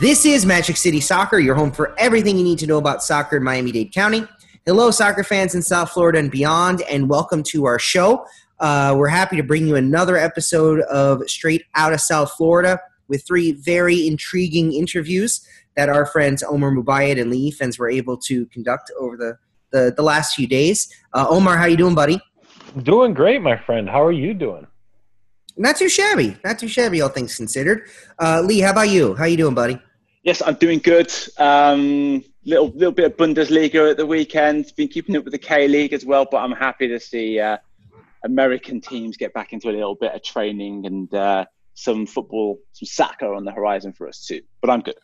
This is Magic City Soccer, your home for everything you need to know about soccer in Miami Dade County. Hello, soccer fans in South Florida and beyond, and welcome to our show. Uh, we're happy to bring you another episode of Straight Out of South Florida with three very intriguing interviews that our friends Omar Mubayad and Lee Efens were able to conduct over the, the, the last few days. Uh, Omar, how you doing, buddy? Doing great, my friend. How are you doing? Not too shabby. Not too shabby, all things considered. Uh, Lee, how about you? How you doing, buddy? Yes, I'm doing good. Um, little little bit of Bundesliga at the weekend. Been keeping up with the K League as well, but I'm happy to see uh, American teams get back into a little bit of training and uh, some football, some soccer on the horizon for us too. But I'm good.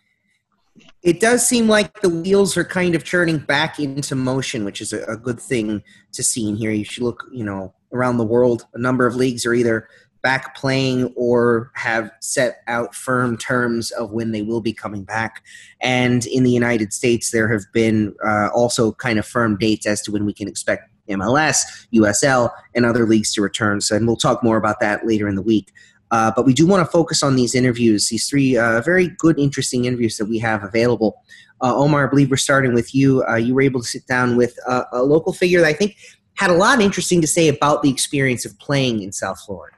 It does seem like the wheels are kind of turning back into motion, which is a, a good thing to see in here. You should look, you know, around the world. A number of leagues are either back playing or have set out firm terms of when they will be coming back. And in the United States, there have been uh, also kind of firm dates as to when we can expect MLS, USL, and other leagues to return. So, and we'll talk more about that later in the week. Uh, but we do want to focus on these interviews, these three uh, very good, interesting interviews that we have available. Uh, Omar, I believe we're starting with you. Uh, you were able to sit down with a local figure that I think had a lot interesting to say about the experience of playing in South Florida.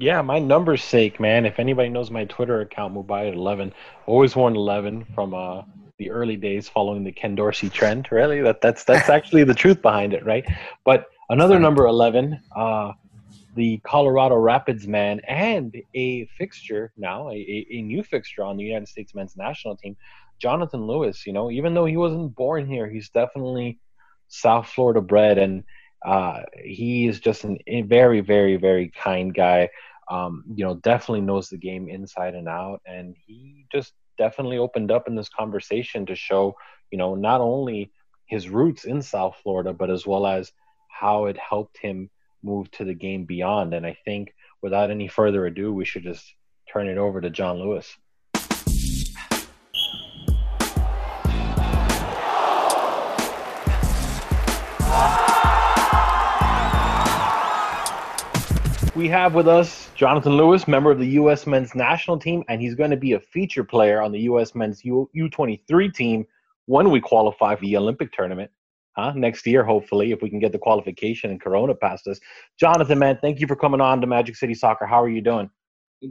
Yeah, my number's sake, man. If anybody knows my Twitter account, Mubayad11, always worn 11 from uh, the early days following the Ken Dorsey trend. Really, that that's that's actually the truth behind it, right? But another number 11, uh, the Colorado Rapids man, and a fixture now, a, a new fixture on the United States men's national team, Jonathan Lewis. You know, even though he wasn't born here, he's definitely South Florida bred, and uh, he is just an, a very, very, very kind guy um, you know, definitely knows the game inside and out. And he just definitely opened up in this conversation to show, you know, not only his roots in South Florida, but as well as how it helped him move to the game beyond. And I think without any further ado, we should just turn it over to John Lewis. We have with us Jonathan Lewis, member of the U.S. men's national team, and he's going to be a feature player on the U.S. men's U- U23 team when we qualify for the Olympic tournament. Huh? Next year, hopefully, if we can get the qualification and Corona past us. Jonathan, man, thank you for coming on to Magic City Soccer. How are you doing?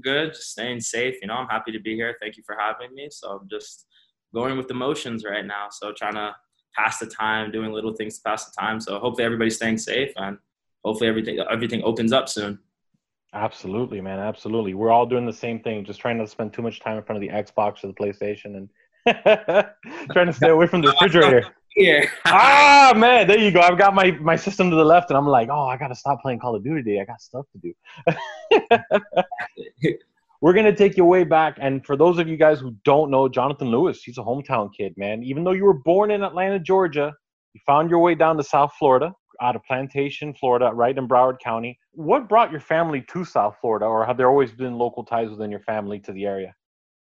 Good, just staying safe. You know, I'm happy to be here. Thank you for having me. So I'm just going with the motions right now. So trying to pass the time, doing little things to pass the time. So hopefully everybody's staying safe and hopefully everything everything opens up soon. Absolutely, man. Absolutely. We're all doing the same thing, just trying to spend too much time in front of the Xbox or the PlayStation and trying to stay away from the refrigerator. Yeah. ah, man, there you go. I've got my, my system to the left, and I'm like, oh, I got to stop playing Call of Duty today. I got stuff to do. We're going to take you way back. And for those of you guys who don't know, Jonathan Lewis, he's a hometown kid, man. Even though you were born in Atlanta, Georgia, you found your way down to South Florida, out of Plantation, Florida, right in Broward County. What brought your family to South Florida, or have there always been local ties within your family to the area?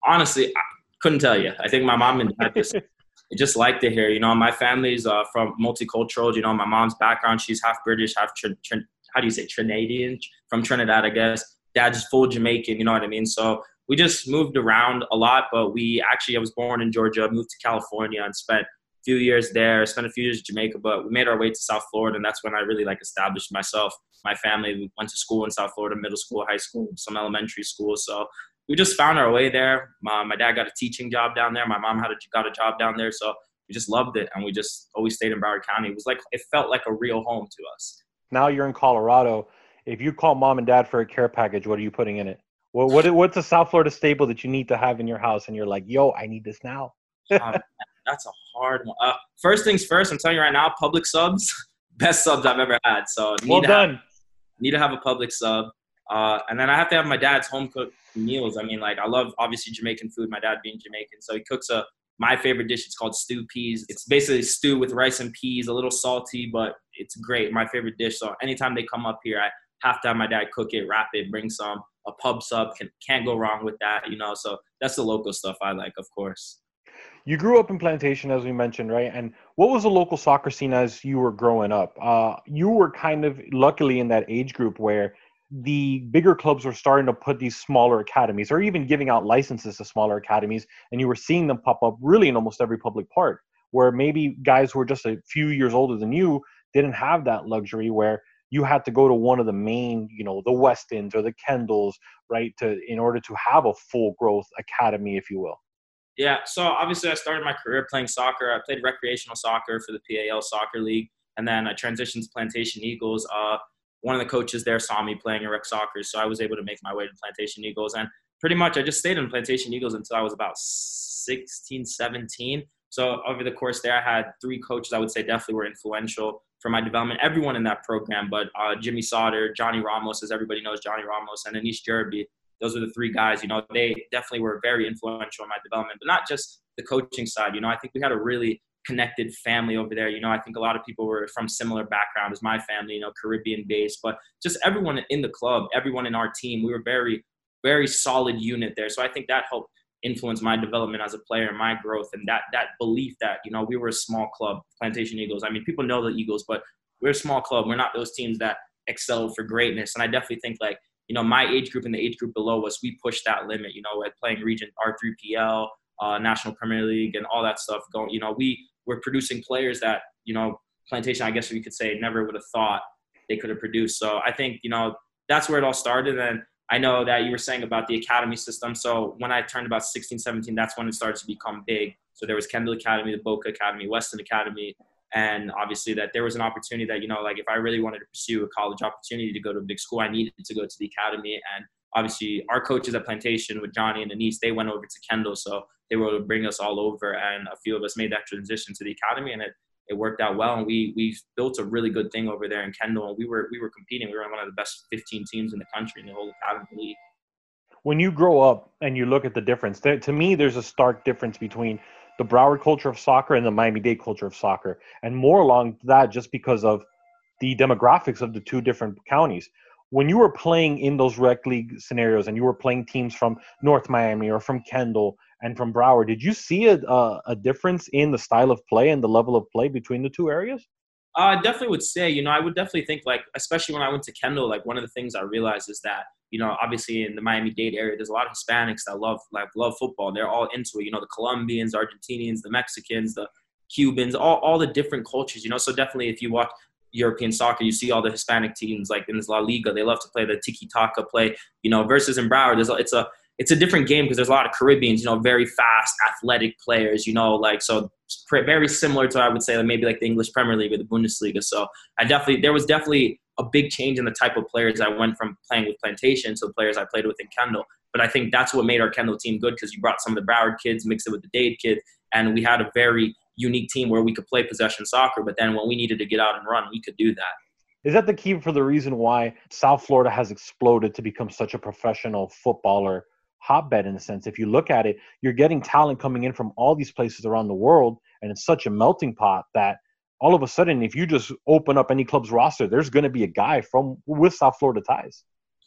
Honestly, I couldn't tell you. I think my mom and dad just, just liked it here. You know, my family's uh, from multicultural. You know, my mom's background, she's half British, half, tr- tr- how do you say, Trinidadian, from Trinidad, I guess. Dad's full Jamaican, you know what I mean? So we just moved around a lot, but we actually, I was born in Georgia, moved to California, and spent few years there, spent a few years in Jamaica, but we made our way to South Florida, and that's when I really like established myself. My family we went to school in South Florida, middle school, high school, some elementary school. So we just found our way there. My, my dad got a teaching job down there. My mom had a, got a job down there. So we just loved it, and we just always stayed in Broward County. It was like it felt like a real home to us. Now you're in Colorado. If you call mom and dad for a care package, what are you putting in it? What, what what's a South Florida staple that you need to have in your house, and you're like, yo, I need this now. um, that's a hard one. Uh, first things first, I'm telling you right now, Publix subs, best subs I've ever had. So well done. Have, need to have a Publix sub. Uh, and then I have to have my dad's home cooked meals. I mean, like I love obviously Jamaican food. My dad being Jamaican, so he cooks a my favorite dish. It's called stew peas. It's basically stew with rice and peas, a little salty, but it's great. My favorite dish. So anytime they come up here, I have to have my dad cook it, wrap it, bring some. A pub sub can, can't go wrong with that, you know. So that's the local stuff I like, of course. You grew up in Plantation, as we mentioned, right? And what was the local soccer scene as you were growing up? Uh, you were kind of luckily in that age group where the bigger clubs were starting to put these smaller academies or even giving out licenses to smaller academies and you were seeing them pop up really in almost every public park where maybe guys who were just a few years older than you didn't have that luxury where you had to go to one of the main you know the westons or the kendalls right to in order to have a full growth academy if you will yeah so obviously i started my career playing soccer i played recreational soccer for the pal soccer league and then i transitioned to plantation eagles uh, one of the coaches there saw me playing in rec soccer, so I was able to make my way to Plantation Eagles. And pretty much I just stayed in Plantation Eagles until I was about 16, 17. So over the course there, I had three coaches I would say definitely were influential for my development. Everyone in that program, but uh, Jimmy Sauter, Johnny Ramos, as everybody knows, Johnny Ramos, and Anish Jerby. Those are the three guys. You know, they definitely were very influential in my development, but not just the coaching side. You know, I think we had a really connected family over there. You know, I think a lot of people were from similar background as my family, you know, Caribbean based, but just everyone in the club, everyone in our team, we were very, very solid unit there. So I think that helped influence my development as a player and my growth and that that belief that, you know, we were a small club, Plantation Eagles. I mean, people know the Eagles, but we're a small club. We're not those teams that excel for greatness. And I definitely think like, you know, my age group and the age group below us, we pushed that limit, you know, at playing region R3PL, uh, National Premier League and all that stuff going, you know, we we're producing players that you know plantation i guess we could say never would have thought they could have produced. So i think you know that's where it all started. And i know that you were saying about the academy system. So when i turned about 16 17 that's when it started to become big. So there was kendall academy the boca academy weston academy and obviously that there was an opportunity that you know like if i really wanted to pursue a college opportunity to go to a big school i needed to go to the academy and obviously our coaches at plantation with johnny and denise they went over to kendall so they were able to bring us all over, and a few of us made that transition to the academy, and it it worked out well. And we we built a really good thing over there in Kendall, and we were we were competing. We were one of the best 15 teams in the country in the whole academy league. When you grow up and you look at the difference, to me, there's a stark difference between the Broward culture of soccer and the Miami Dade culture of soccer, and more along that just because of the demographics of the two different counties when you were playing in those rec league scenarios and you were playing teams from North Miami or from Kendall and from Broward, did you see a, a, a difference in the style of play and the level of play between the two areas? Uh, I definitely would say, you know, I would definitely think like, especially when I went to Kendall, like one of the things I realized is that, you know, obviously in the Miami Dade area, there's a lot of Hispanics that love like love football. They're all into it. You know, the Colombians, Argentinians, the Mexicans, the Cubans, all, all the different cultures. You know, so definitely if you watch European soccer, you see all the Hispanic teams like in this La Liga, they love to play the tiki taka play. You know, versus in Broward, there's it's a it's a different game because there's a lot of Caribbeans, you know, very fast, athletic players, you know, like so very similar to I would say like maybe like the English Premier League or the Bundesliga. So I definitely there was definitely a big change in the type of players I went from playing with Plantation to the players I played with in Kendall. But I think that's what made our Kendall team good because you brought some of the Broward kids, mixed it with the Dade kids, and we had a very unique team where we could play possession soccer. But then when we needed to get out and run, we could do that. Is that the key for the reason why South Florida has exploded to become such a professional footballer hotbed in a sense. If you look at it, you're getting talent coming in from all these places around the world, and it's such a melting pot that all of a sudden, if you just open up any club's roster, there's going to be a guy from with South Florida ties.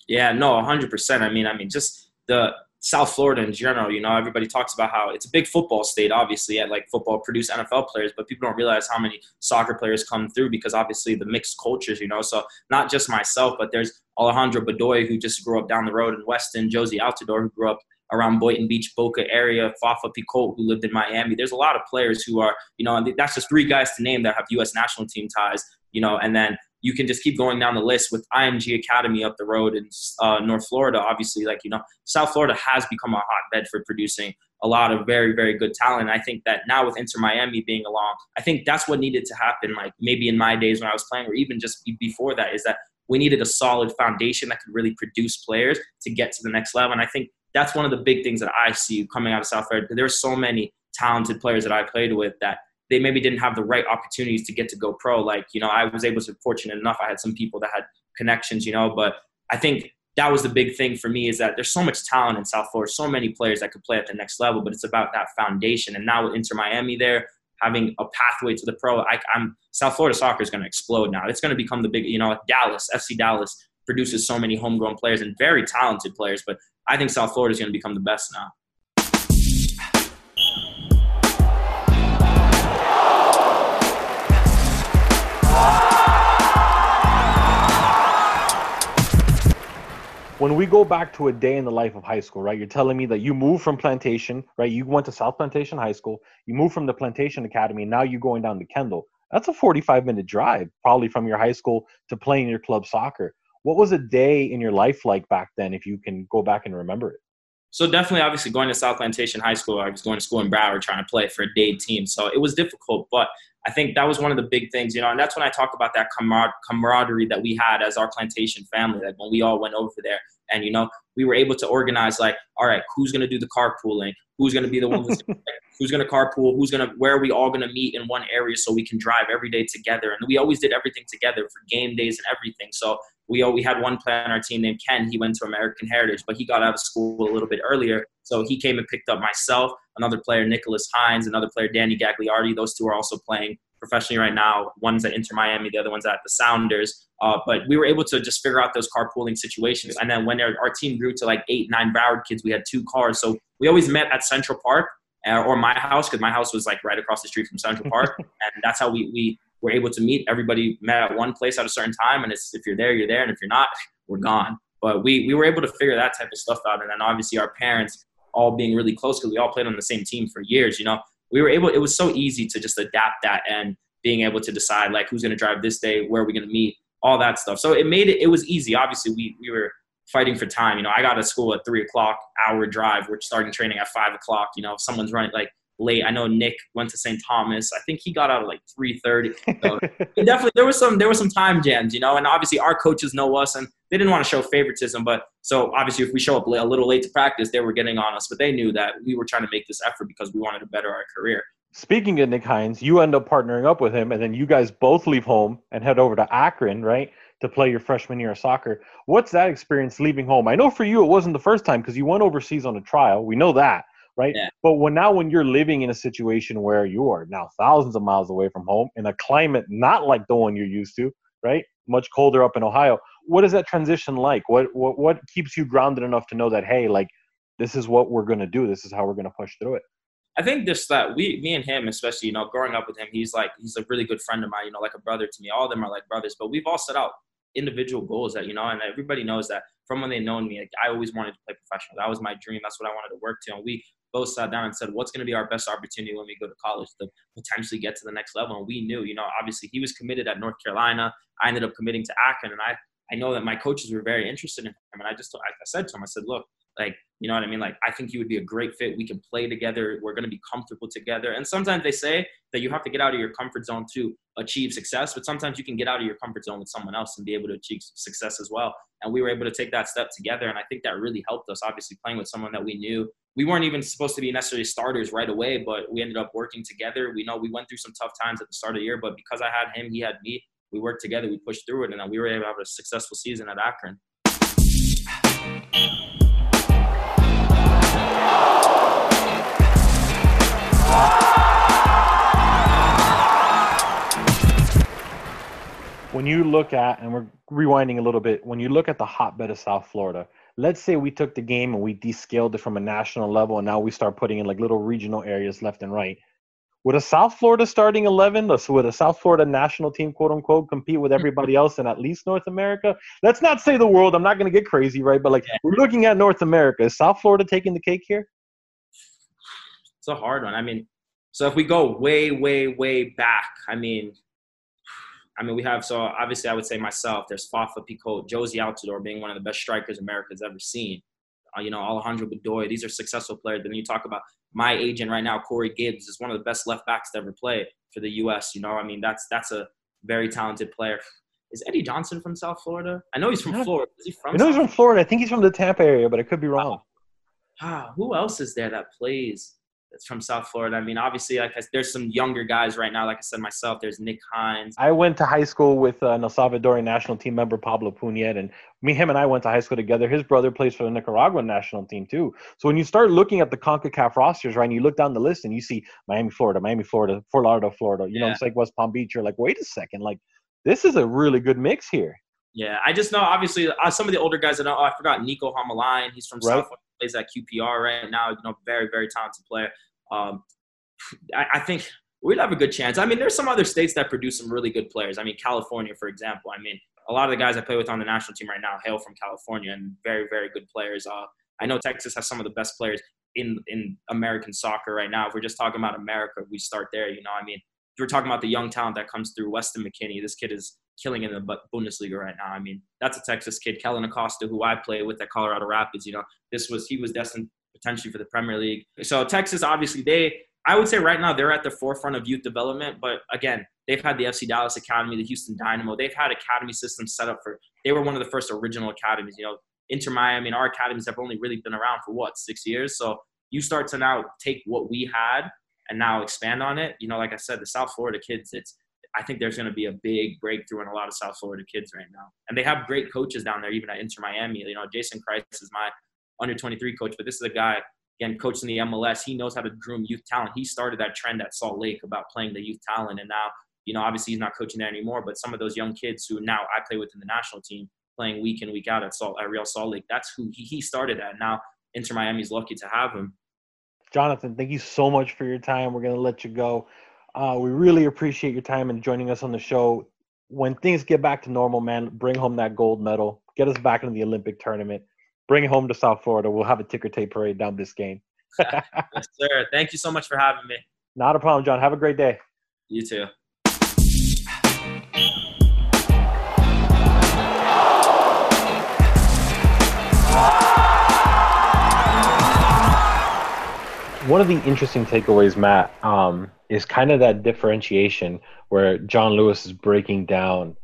Yeah, no, 100%. I mean, I mean, just the South Florida in general, you know, everybody talks about how it's a big football state, obviously, at like football produce NFL players, but people don't realize how many soccer players come through because obviously the mixed cultures, you know. So not just myself, but there's Alejandro Bedoya, who just grew up down the road in Weston, Jozy Altidore, who grew up around Boynton Beach, Boca area, Fafa Picault, who lived in Miami. There's a lot of players who are, you know, and that's just three guys to name that have U.S. national team ties, you know, and then you can just keep going down the list with IMG Academy up the road in uh, North Florida. Obviously, like you know, South Florida has become a hotbed for producing a lot of very, very good talent. I think that now with Inter Miami being along, I think that's what needed to happen. Like maybe in my days when I was playing, or even just before that, is that we needed a solid foundation that could really produce players to get to the next level. And I think that's one of the big things that I see coming out of South Florida. There's so many talented players that I played with that they maybe didn't have the right opportunities to get to go pro. Like, you know, I was able to fortunate enough. I had some people that had connections, you know, but I think that was the big thing for me is that there's so much talent in South Florida, so many players that could play at the next level, but it's about that foundation. And now with Inter Miami there, having a pathway to the pro, I, am South Florida soccer is going to explode now. It's going to become the big, you know, Dallas, FC Dallas produces so many homegrown players and very talented players, but I think South Florida is going to become the best now. When we go back to a day in the life of high school, right? You're telling me that you moved from Plantation, right? You went to South Plantation High School. You moved from the Plantation Academy. And Now you're going down to Kendall. That's a 45 minute drive, probably from your high school to playing your club soccer. What was a day in your life like back then, if you can go back and remember it? So definitely, obviously, going to South Plantation High School, I was going to school in Broward trying to play for a day team. So it was difficult, but I think that was one of the big things, you know, and that's when I talk about that camar- camaraderie that we had as our plantation family. Like when we all went over there, and you know, we were able to organize like, all right, who's going to do the carpooling? Who's going to be the one who's going to carpool? Who's going to where are we all going to meet in one area so we can drive every day together? And we always did everything together for game days and everything. So we we had one player on our team named Ken. He went to American Heritage, but he got out of school a little bit earlier. So he came and picked up myself, another player Nicholas Hines, another player Danny Gagliardi. Those two are also playing professionally right now. One's at Inter Miami, the other one's at the Sounders. Uh, but we were able to just figure out those carpooling situations. And then when our, our team grew to like eight, nine Broward kids, we had two cars. So we always met at Central Park uh, or my house because my house was like right across the street from Central Park. and that's how we, we were able to meet. Everybody met at one place at a certain time. And it's, if you're there, you're there. And if you're not, we're gone. But we, we were able to figure that type of stuff out. And then obviously our parents all being really close because we all played on the same team for years, you know, we were able, it was so easy to just adapt that and being able to decide like who's going to drive this day, where are we going to meet, all that stuff. So it made it, it was easy. Obviously, we, we were fighting for time. You know, I got to school at three o'clock, hour drive. We're starting training at five o'clock. You know, if someone's running like late, I know Nick went to St. Thomas. I think he got out at like three thirty. So definitely, there was some there was some time jams. You know, and obviously our coaches know us, and they didn't want to show favoritism. But so obviously, if we show up a little late to practice, they were getting on us. But they knew that we were trying to make this effort because we wanted to better our career. Speaking of Nick Hines, you end up partnering up with him, and then you guys both leave home and head over to Akron, right, to play your freshman year of soccer. What's that experience leaving home? I know for you it wasn't the first time because you went overseas on a trial. We know that, right? Yeah. But when now when you're living in a situation where you are now thousands of miles away from home in a climate not like the one you're used to, right? Much colder up in Ohio. What is that transition like? What what what keeps you grounded enough to know that hey, like this is what we're gonna do. This is how we're gonna push through it. I think just that we, me and him, especially, you know, growing up with him, he's like he's a really good friend of mine. You know, like a brother to me. All of them are like brothers, but we've all set out individual goals that you know, and everybody knows that from when they known me, like, I always wanted to play professional. That was my dream. That's what I wanted to work to. And we both sat down and said, what's going to be our best opportunity when we go to college to potentially get to the next level? And we knew, you know, obviously he was committed at North Carolina. I ended up committing to Akron, and I I know that my coaches were very interested in him. And I just I said to him, I said, look, like, you know what I mean? Like, I think you would be a great fit. We can play together. We're going to be comfortable together. And sometimes they say that you have to get out of your comfort zone to achieve success, but sometimes you can get out of your comfort zone with someone else and be able to achieve success as well. And we were able to take that step together. And I think that really helped us, obviously, playing with someone that we knew. We weren't even supposed to be necessarily starters right away, but we ended up working together. We know we went through some tough times at the start of the year, but because I had him, he had me. We worked together, we pushed through it, and we were able to have a successful season at Akron. when you look at, and we're rewinding a little bit, when you look at the hotbed of South Florida, let's say we took the game and we descaled it from a national level, and now we start putting in like little regional areas left and right. Would a South Florida starting 11, so would a South Florida national team, quote unquote, compete with everybody else in at least North America? Let's not say the world. I'm not going to get crazy, right? But like, we're looking at North America. Is South Florida taking the cake here? It's a hard one. I mean, so if we go way, way, way back, I mean, I mean, we have so obviously I would say myself. There's Fafa Picault, Jozy Altidore being one of the best strikers America's ever seen. Uh, you know, Alejandro Bedoya. These are successful players. Then you talk about my agent right now, Corey Gibbs, is one of the best left backs to ever play for the U.S. You know, I mean, that's that's a very talented player. Is Eddie Johnson from South Florida? I know he's from Florida. Is he from? I know South he's from Florida. I think he's from the Tampa area, but I could be wrong. Ah, who else is there that plays? That's from South Florida. I mean, obviously, like I, there's some younger guys right now. Like I said myself, there's Nick Hines. I went to high school with uh, an El Salvadorian national team member Pablo Punyed, and me, him, and I went to high school together. His brother plays for the Nicaraguan national team too. So when you start looking at the Concacaf rosters, right, and you look down the list and you see Miami, Florida, Miami, Florida, Fort Lauderdale, Florida, you know, Yeah. it's like West Palm Beach. You're like, wait a second, like this is a really good mix here. Yeah, I just know obviously uh, some of the older guys. I know. Oh, I forgot Nico Hamalainen. He's from Right. South Plays at QPR right now. You know, very very talented player. Um, I, I think we'd have a good chance. I mean, there's some other states that produce some really good players. I mean, California, for example. I mean, a lot of the guys I play with on the national team right now hail from California and very very good players. Uh, I know Texas has some of the best players in in American soccer right now. If we're just talking about America, we start there. You know, I mean, if we're talking about the young talent that comes through Weston McKennie, this kid is killing in the Bundesliga right now. I mean, that's a Texas kid, Kellyn Acosta, who I play with at Colorado Rapids. You know, this was he was destined potentially for the Premier League. So Texas, obviously, they I would say right now they're at the forefront of youth development. But again, they've had the FC Dallas Academy, the Houston Dynamo. They've had academy systems set up for. They were one of the first original academies. You know, Inter Miami and our academies have only really been around for what six years. So you start to now take what we had and now expand on it. You know, like I said, the South Florida kids, it's I think there's going to be a big breakthrough in a lot of South Florida kids right now, and they have great coaches down there, even at Inter Miami. You know, Jason Kreis is my under 23 coach, but this is a guy again coaching the MLS. He knows how to groom youth talent. He started that trend at Salt Lake about playing the youth talent, and now you know obviously he's not coaching there anymore. But some of those young kids who now I play with in the national team, playing week in week out at Salt at Real Salt Lake, that's who he, he started at. Now Inter Miami's lucky to have him. Jonathan, thank you so much for your time. We're going to let you go. Uh, we really appreciate your time and joining us on the show. When things get back to normal, man, bring home that gold medal. Get us back into the Olympic tournament. Bring it home to South Florida. We'll have a ticker tape parade down Biscayne. yes, sir. Thank you so much for having me. Not a problem, John. Have a great day. You too. One of the interesting takeaways, Matt, um, is kind of that differentiation where John Lewis is breaking down,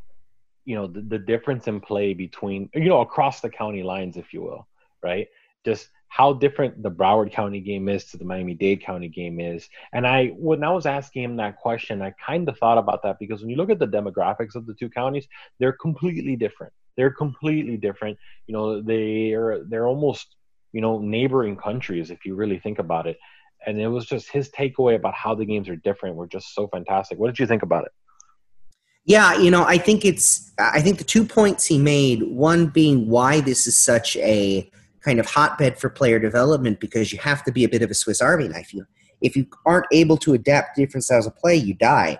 you know, the, the difference in play between, you know, across the county lines, if you will, right? Just how different the Broward County game is to the Miami Dade County game is. And I, when I was asking him that question, I kind of thought about that because when you look at the demographics of the two counties, they're completely different. They're completely different. You know, they are, they're almost, you know, neighboring countries if you really think about it. And it was just his takeaway about how the games are different were just so fantastic. What did you think about it? Yeah, you know, I think it's. I think the two points he made. One being why this is such a kind of hotbed for player development because you have to be a bit of a Swiss Army knife. You, if you aren't able to adapt different styles of play, you die.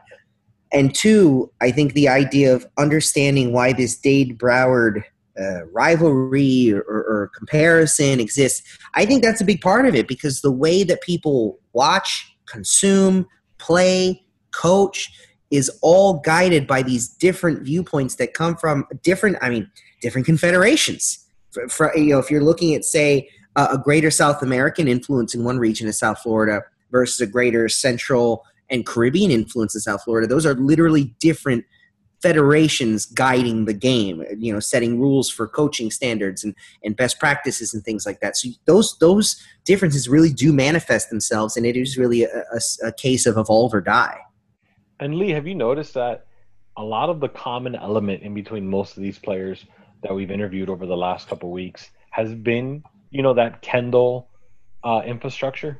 And two, I think the idea of understanding why this Dade Broward uh, rivalry or, or, comparison exists, I think that's a big part of it because the way that people watch, consume, play, coach is all guided by these different viewpoints that come from different, I mean, different confederations. For, for, you know, if you're looking at, say, a greater South American influence in one region of South Florida versus a greater Central and Caribbean influence in South Florida, those are literally different federations guiding the game you know setting rules for coaching standards and, and best practices and things like that. So those those differences really do manifest themselves and it is really a, a, a case of evolve or die. And lee have you noticed that a lot of the common element in between most of these players that we've interviewed over the last couple weeks has been you know that kendall uh, infrastructure?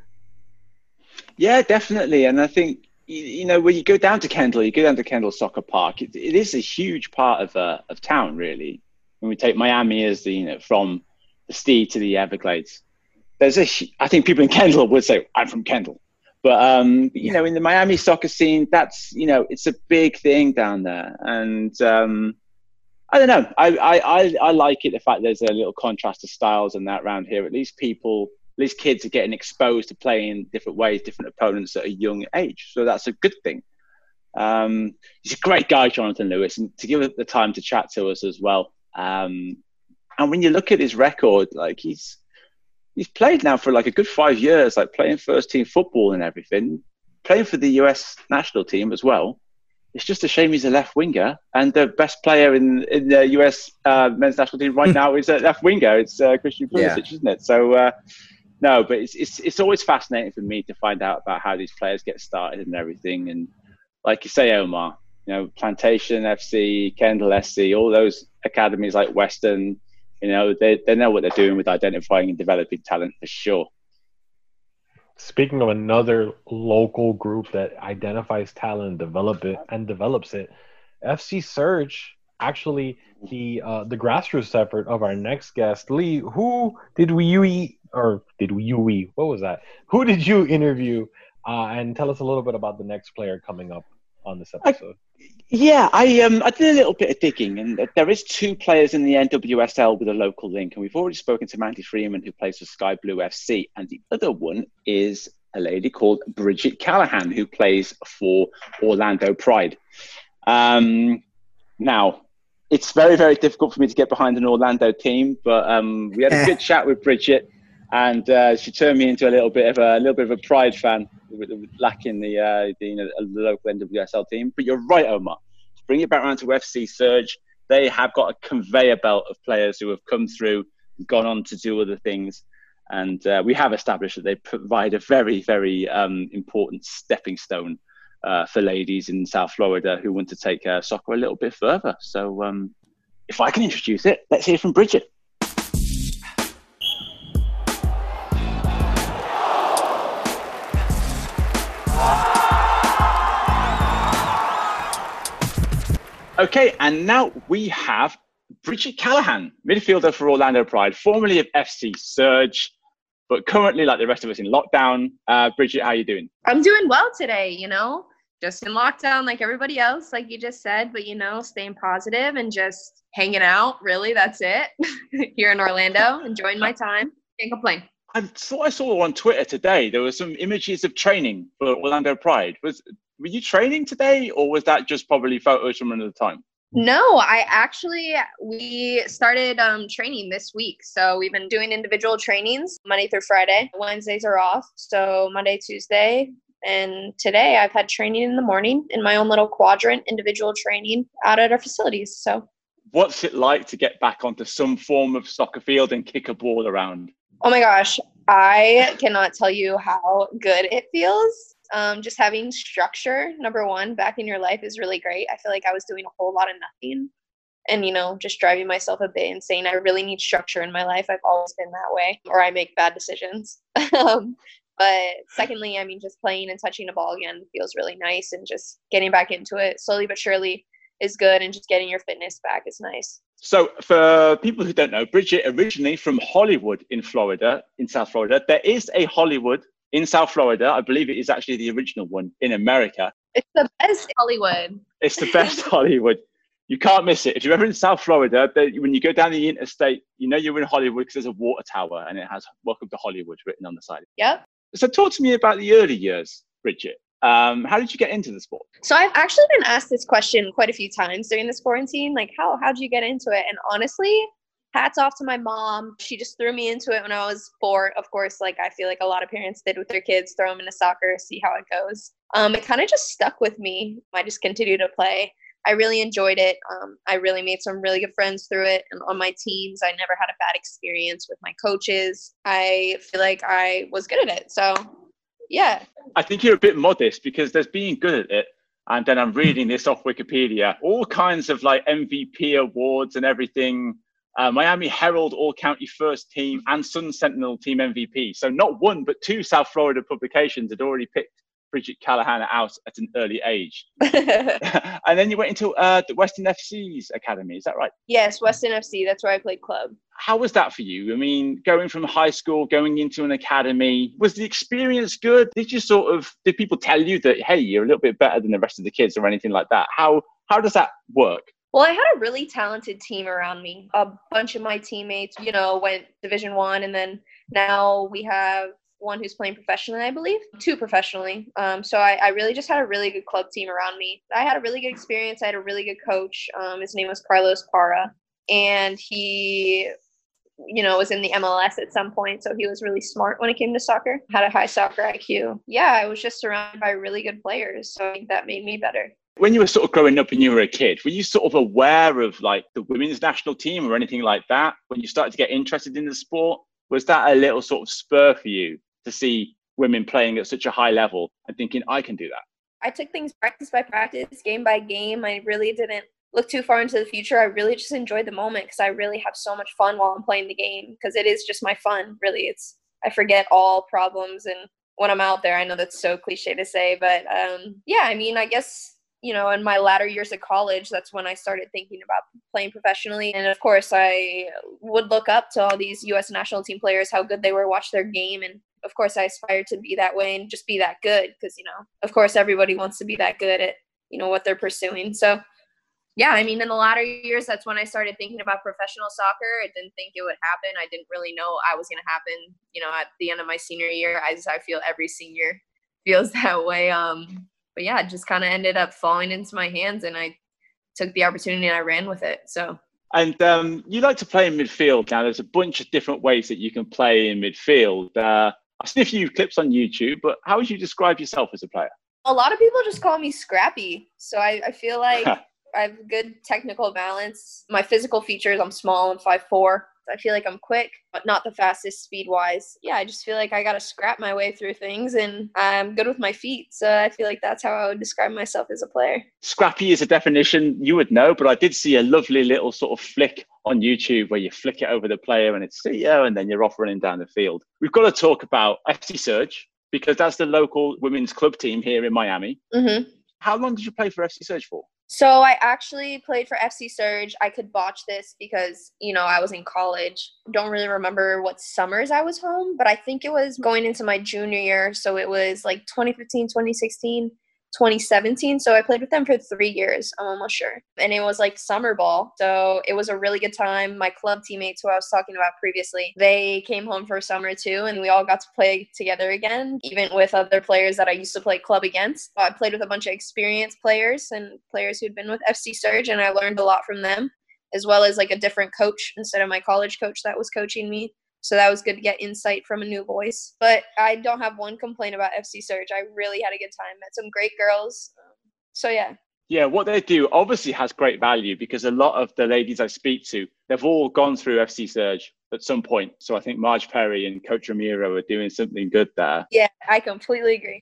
Yeah definitely. And i think you know, when you go down to Kendall, you go down to Kendall Soccer Park. It, it is a huge part of uh, of town, really. When we take Miami as the you know from the Steve to the Everglades, there's a. I think people in Kendall would say I'm from Kendall, but um, you know, in the Miami soccer scene, that's you know, it's a big thing down there, and um, I don't know. I, I I I like it. The fact there's a little contrast of styles and that around here. At least people least kids are getting exposed to playing different ways, different opponents at a young age. So that's a good thing. Um, he's a great guy, Jonathan Lewis, and to give us the time to chat to us as well. Um, and when you look at his record, like he's he's played now for like a good five years, like playing first team football and everything, playing for the US national team as well. It's just a shame he's a left winger, and the best player in in the US uh, men's national team right now is a left winger. It's uh, Christian Pulisic, Yeah. isn't it? So. Uh, no, but it's, it's it's always fascinating for me to find out about how these players get started and everything. And like you say, Omar, you know, Plantation FC, Kendall SC, all those academies like Weston, you know, they they know what they're doing with identifying and developing talent for sure. Speaking of another local group that identifies talent and develop it and develops it, FC Surge actually the uh, the grassroots effort of our next guest, Lee. Who did we you or did we you what was that? Who did you interview? Uh, and tell us a little bit about the next player coming up on this episode. I, yeah, I um I did a little bit of digging, and there is two players in the NWSL with a local link, and we've already spoken to Mandy Freeman, who plays for Sky Blue FC, and the other one is a lady called Bridget Callahan, who plays for Orlando Pride. Um, now, it's very, very difficult for me to get behind an Orlando team, but um, we had a good chat with Bridget, and uh, she turned me into a little bit of a, a little bit of a Pride fan, lacking the, uh, the, you know, the local NWSL team. But you're right, Omar. To bring it back around to FC Surge, they have got a conveyor belt of players who have come through, gone on to do other things, and uh, we have established that they provide a very, very um, important stepping stone uh, for ladies in South Florida who want to take uh, soccer a little bit further. So, um, if I can introduce it, let's hear from Bridget. Okay, and now we have Bridget Callahan, midfielder for Orlando Pride, formerly of FC Surge, but currently, like the rest of us, in lockdown. Uh, Bridget, how are you doing? I'm doing well today. You know, just in lockdown like everybody else, like you just said, but you know, staying positive and just hanging out. Really, that's it. Here in Orlando, enjoying my time. Can't complain. I thought I saw on Twitter today. There were some images of training for Orlando Pride. Was were you training today, or was that just probably photos from another time? No, I actually we started um, training this week. So we've been doing individual trainings Monday through Friday. Wednesdays are off. So Monday, Tuesday, and today I've had training in the morning in my own little quadrant, individual training out at our facilities. So, what's it like to get back onto some form of soccer field and kick a ball around? Oh my gosh, I cannot tell you how good it feels. Um, just having structure, number one, back in your life is really great. I feel like I was doing a whole lot of nothing and, you know, just driving myself a bit insane. I really need structure in my life. I've always been that way, or I make bad decisions. um, but secondly, I mean, just playing and touching a ball again feels really nice, and just getting back into it slowly but surely is good, and just getting your fitness back is nice. So, for people who don't know, Bridget originally from Hollywood in Florida, in South Florida. There is a Hollywood in South Florida. I believe it is actually the original one in America. It's the best Hollywood. It's the best Hollywood. You can't miss it. If you're ever in South Florida, when you go down the interstate, you know you're in Hollywood because there's a water tower and it has "Welcome to Hollywood" written on the side. Yep. So, talk to me about the early years, Bridget. Um, how did you get into the sport? So, I've actually been asked this question quite a few times during this quarantine. Like, how how did you get into it? And honestly, hats off to my mom. She just threw me into it when I was four. Of course, like I feel like a lot of parents did with their kids, throw them into soccer, see how it goes. Um, it kind of just stuck with me. I just continued to play. I really enjoyed it. Um, I really made some really good friends through it. And on my teams, I never had a bad experience with my coaches. I feel like I was good at it. So, yeah. I think you're a bit modest because there's being good at it. And then I'm reading this off Wikipedia, all kinds of like MVP awards and everything. Uh, Miami Herald All County First Team and Sun Sentinel Team MVP. So not one, but two South Florida publications had already picked Bridget Callahan out at an early age. and then you went into uh, the Weston FC's academy, is that right? Yes, Western FC. That's where I played club. How was that for you? I mean, going from high school, going into an academy, was the experience good? Did you sort of, did people tell you that, hey, you're a little bit better than the rest of the kids or anything like that? How, how does that work? Well, I had a really talented team around me. A bunch of my teammates, you know, went Division One, and then now we have one who's playing professionally, I believe, two professionally. Um, so I, I, really just had a really good club team around me. I had a really good experience. I had a really good coach. Um, his name was Carlos Parra, and he, you know, was in the MLS at some point. So he was really smart when it came to soccer. Had a high soccer IQ. Yeah, I was just surrounded by really good players. So I think that made me better. When you were sort of growing up and you were a kid, were you sort of aware of like the women's national team or anything like that when you started to get interested in the sport? Was that a little sort of spur for you to see women playing at such a high level and thinking, I can do that? I took things practice by practice, game by game. I really didn't look too far into the future. I really just enjoyed the moment because I really have so much fun while I'm playing the game because it is just my fun. Really, it's I forget all problems and when I'm out there. I know that's so cliche to say, but um, yeah, I mean, I guess you know, in my latter years of college, that's when I started thinking about playing professionally. And of course, I would look up to all these U.S. national team players, how good they were, watch their game, and of course, I aspired to be that way and just be that good because you know, of course, everybody wants to be that good at you know what they're pursuing. So yeah, I mean, in the latter years, that's when I started thinking about professional soccer. I didn't think it would happen. I didn't really know I was going to happen. You know, at the end of my senior year, as I feel every senior feels that way. Um, but yeah, it just kind of ended up falling into my hands, and I took the opportunity and I ran with it. So. And um, you like to play in midfield. Now, there's a bunch of different ways that you can play in midfield. Uh, I've seen a few clips on YouTube, but how would you describe yourself as a player? A lot of people just call me scrappy. So I, I feel like I have good technical balance. My physical features, I'm small, I'm five four. I feel like I'm quick, but not the fastest speed wise. Yeah, I just feel like I got to scrap my way through things and I'm good with my feet. So I feel like that's how I would describe myself as a player. Scrappy is a definition you would know, but I did see a lovely little sort of flick on YouTube where you flick it over the player and it's see you, and then you're off running down the field. We've got to talk about FC Surge because that's the local women's club team here in Miami. Mm-hmm. How long did you play for FC Surge for? So I actually played for FC Surge. I could botch this because, you know, I was in college. Don't really remember what summers I was home, but I think it was going into my junior year. So it was like 2015, 2016. 2017. So I played with them for three years, I'm almost sure. And it was like summer ball. So it was a really good time. My club teammates, who I was talking about previously, they came home for summer too. And we all got to play together again, even with other players that I used to play club against. I played with a bunch of experienced players and players who'd been with FC Surge, and I learned a lot from them, as well as like a different coach instead of my college coach that was coaching me. So that was good to get insight from a new voice. But I don't have one complaint about FC Surge. I really had a good time. Met some great girls. So yeah. Yeah, what they do obviously has great value because a lot of the ladies I speak to, they've all gone through FC Surge at some point. So I think Marge Perry and Coach Ramiro are doing something good there. Yeah, I completely agree.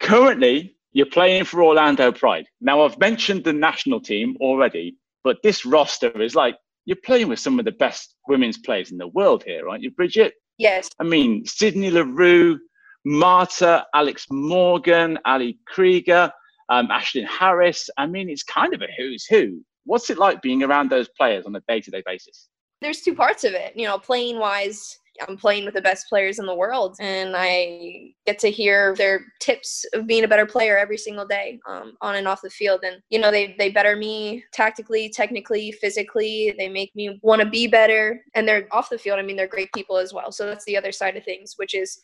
Currently, you're playing for Orlando Pride. Now, I've mentioned the national team already, but this roster is like you're playing with some of the best women's players in the world here, aren't you, Bridget? Yes. I mean, Sydney Leroux, Marta, Alex Morgan, Ali Krieger, um, Ashlyn Harris. I mean, it's kind of a who's who. What's it like being around those players on a day to day basis? There's two parts of it. You know, playing wise, I'm playing with the best players in the world, and I get to hear their tips of being a better player every single day, um, on and off the field. And you know, they they better me tactically, technically, physically. They make me want to be better, and they're off the field. I mean, they're great people as well. So that's the other side of things, which is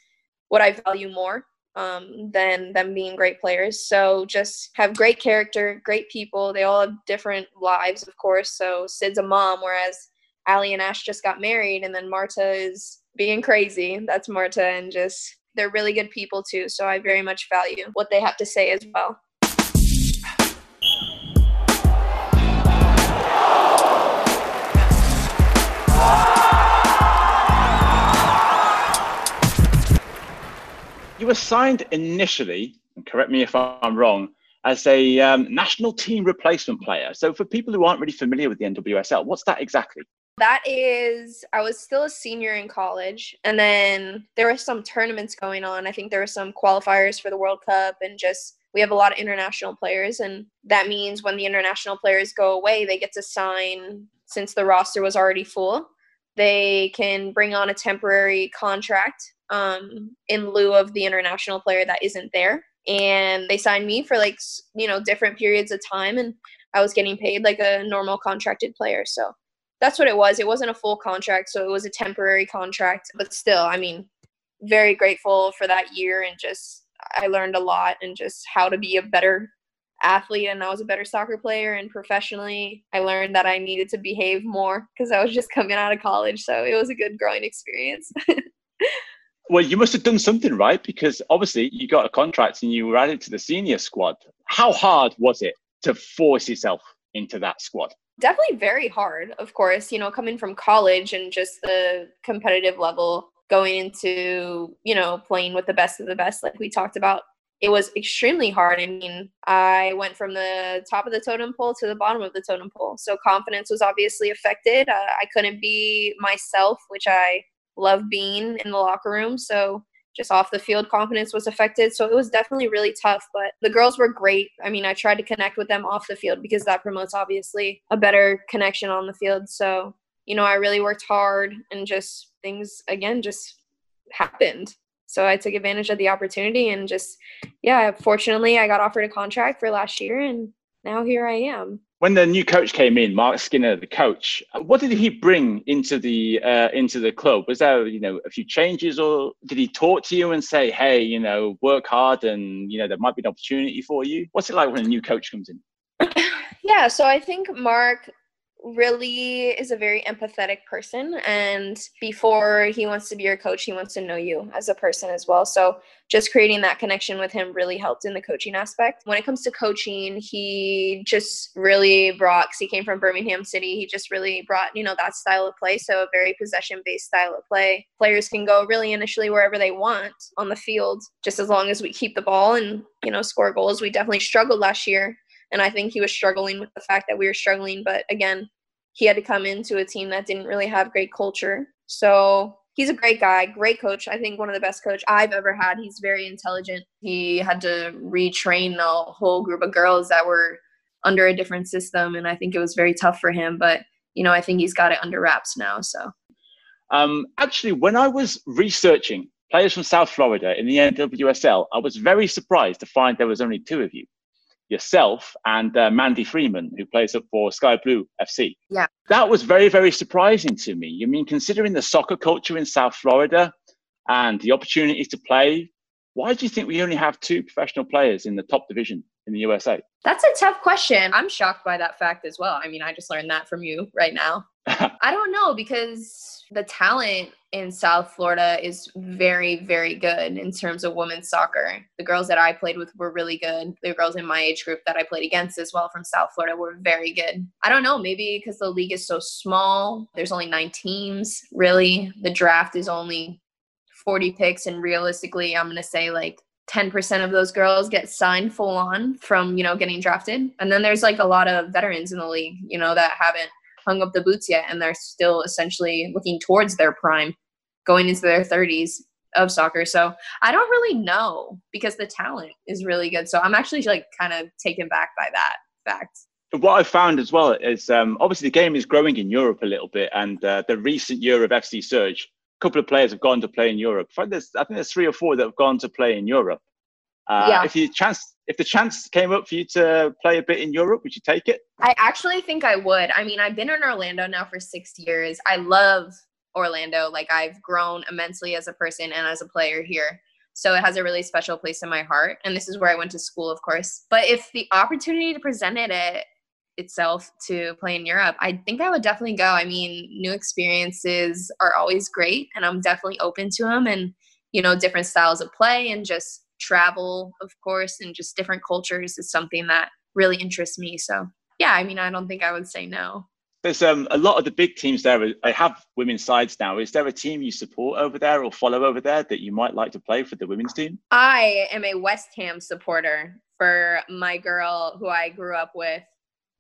what I value more um, than them being great players. So just have great character, great people. They all have different lives, of course. So Sid's a mom, whereas Ali and Ash just got married, and then Marta is being crazy. That's Marta, and just they're really good people too. So I very much value what they have to say as well. You were signed initially, and correct me if I'm wrong, as a um, national team replacement player. So, for people who aren't really familiar with the NWSL, what's that exactly? That is, I was still a senior in college, and then there were some tournaments going on. I think there were some qualifiers for the World Cup, and just we have a lot of international players, and that means when the international players go away, they get to sign since the roster was already full. They can bring on a temporary contract um, in lieu of the international player that isn't there, and they signed me for like you know different periods of time, and I was getting paid like a normal contracted player. So that's what it was. It wasn't a full contract, so it was a temporary contract. But still, I mean, very grateful for that year and just I learned a lot and just how to be a better athlete and I was a better soccer player and professionally I learned that I needed to behave more because I was just coming out of college so it was a good growing experience. well, you must have done something right because obviously you got a contract and you were added to the senior squad. How hard was it to force yourself into that squad? Definitely very hard, of course, you know, coming from college and just the competitive level going into, you know, playing with the best of the best, like we talked about. It was extremely hard. I mean, I went from the top of the totem pole to the bottom of the totem pole. So confidence was obviously affected. Uh, I couldn't be myself, which I love being in the locker room. So just off the field confidence was affected. So it was definitely really tough, but the girls were great. I mean, I tried to connect with them off the field because that promotes obviously a better connection on the field. So, you know, I really worked hard and just things again just happened. So I took advantage of the opportunity and just yeah, fortunately I got offered a contract for last year and now here I am when the new coach came in, Marc Skinner, the coach, what did he bring into the uh, into the club? Was there you know a few changes, or did he talk to you and say, "Hey, you know, work hard, and you know there might be an opportunity for you"? What's it like when a new coach comes in? yeah, so I think Marc really is a very empathetic person and before he wants to be your coach he wants to know you as a person as well. So just creating that connection with him really helped in the coaching aspect. When it comes to coaching he just really brought he came from birmingham city he just really brought you know that style of play. So a very possession based style of play. Players can go really initially wherever they want on the field just as long as we keep the ball and you know score goals. We definitely struggled last year and I think he was struggling with the fact that we were struggling. But again, he had to come into a team that didn't really have great culture. So he's a great guy, great coach. I think one of the best coach I've ever had. He's very intelligent. He had to retrain a whole group of girls that were under a different system, and I think it was very tough for him. But you know, I think he's got it under wraps now. So, um, actually, when I was researching players from South Florida in the NWSL, I was very surprised to find there was only two of you yourself and uh, Mandy Freeman, who plays up for Sky Blue FC. Yeah. That was very, very surprising to me. I mean, considering the soccer culture in South Florida and the opportunities to play, why do you think we only have two professional players in the top division in the USA? That's a tough question. I'm shocked by that fact as well. I mean, I just learned that from you right now. I don't know because the talent in South Florida is very, very good in terms of women's soccer. The girls that I played with were really good. The girls in my age group that I played against as well from South Florida were very good. I don't know, maybe because the league is so small, there's only nine teams, really. The draft is only 40 picks, and realistically, I'm going to say like 10% of those girls get signed full on from, you know, getting drafted. And then there's like a lot of veterans in the league, you know, that haven't hung up the boots yet and they're still essentially looking towards their prime going into their 30s of soccer. So I don't really know because the talent is really good. So I'm actually like kind of taken back by that fact. What I found as well is um, obviously the game is growing in Europe a little bit, and uh, the recent year of FC Surge, couple of players have gone to play in Europe. I think there's, I think there's three or four that have gone to play in Europe. Uh, yeah. If you chance, if the chance came up for you to play a bit in Europe, would you take it? I actually think I would. I mean, I've been in Orlando now for six years. I love Orlando. Like I've grown immensely as a person and as a player here. So it has a really special place in my heart. And this is where I went to school, of course. But if the opportunity to present it itself to play in Europe, I think I would definitely go. I mean, new experiences are always great, and I'm definitely open to them. And you know, different styles of play and just travel, of course, and just different cultures is something that really interests me. So yeah, I mean, I don't think I would say no. There's um, a lot of the big teams there. I have women's sides now. Is there a team you support over there or follow over there that you might like to play for the women's team? I am a West Ham supporter for my girl who I grew up with,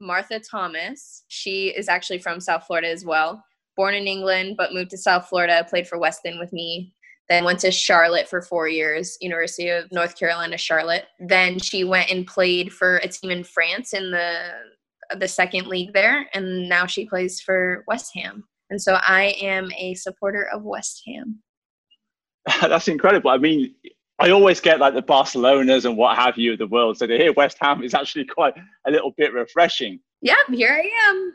Martha Thomas. She is actually from South Florida as well. Born in England, but moved to South Florida, played for Weston with me. Then went to Charlotte for four years, University of North Carolina, Charlotte. Then she went and played for a team in France in the the second league there, and now she plays for West Ham. And so I am a supporter of West Ham. That's incredible. I mean, I always get like the Barcelonas and what have you of the world. So to hear West Ham is actually quite a little bit refreshing. Yeah, here I am.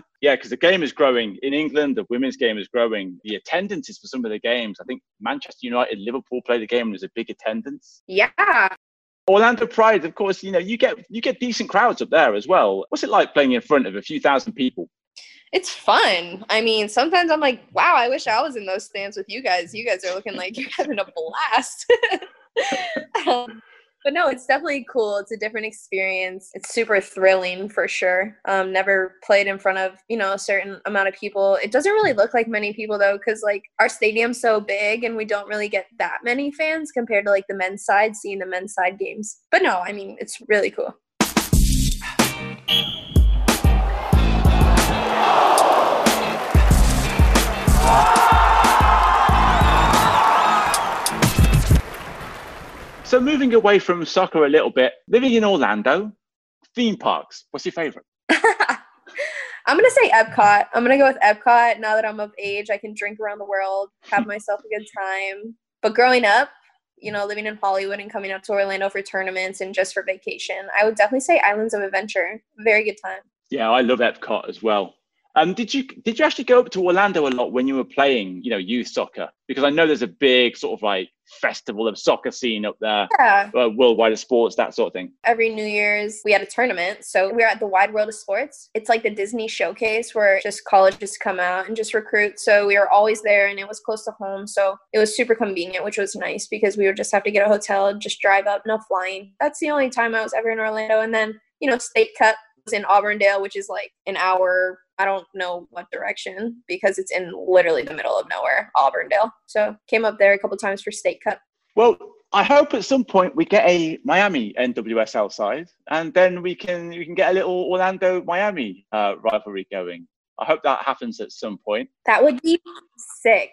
yeah, because the game is growing in England. The women's game is growing. The attendances for some of the games. I think Manchester United, Liverpool played the game and there's a big attendance. Yeah, Orlando Pride, of course, you know, you get you get decent crowds up there as well. What's it like playing in front of a few thousand people? It's fun. I mean, sometimes I'm like, wow, I wish I was in those stands with you guys. You guys are looking like you're having a blast. but no, it's definitely cool. It's a different experience. It's super thrilling for sure. Um, never played in front of you know a certain amount of people. It doesn't really look like many people though, because like our stadium's so big and we don't really get that many fans compared to like the men's side, seeing the men's side games. But no, I mean it's really cool. So moving away from soccer a little bit, living in Orlando, theme parks. What's your favorite? I'm gonna say Epcot. I'm gonna go with Epcot. Now that I'm of age, I can drink around the world, have myself a good time. But growing up, you know, living in Hollywood and coming up to Orlando for tournaments and just for vacation, I would definitely say Islands of Adventure. Very good time. Yeah, I love Epcot as well. Um, did you did you actually go up to Orlando a lot when you were playing, you know, youth soccer? Because I know there's a big sort of like festival of soccer scene up there, Yeah. uh, worldwide of sports, that sort of thing. Every New Year's, we had a tournament. So we are at the Wide World of Sports. It's like the Disney showcase where just colleges come out and just recruit. So we were always there and it was close to home. So it was super convenient, which was nice because we would just have to get a hotel, just drive up, no flying. That's the only time I was ever in Orlando. And then, you know, State Cup in Auburndale, which is like an hour. I don't know what direction because it's in literally the middle of nowhere, Auburndale. So came up there a couple times for State Cup. Well, I hope at some point we get a Miami NWSL side, and then we can we can get a little Orlando Miami uh, rivalry going. I hope that happens at some point. That would be sick.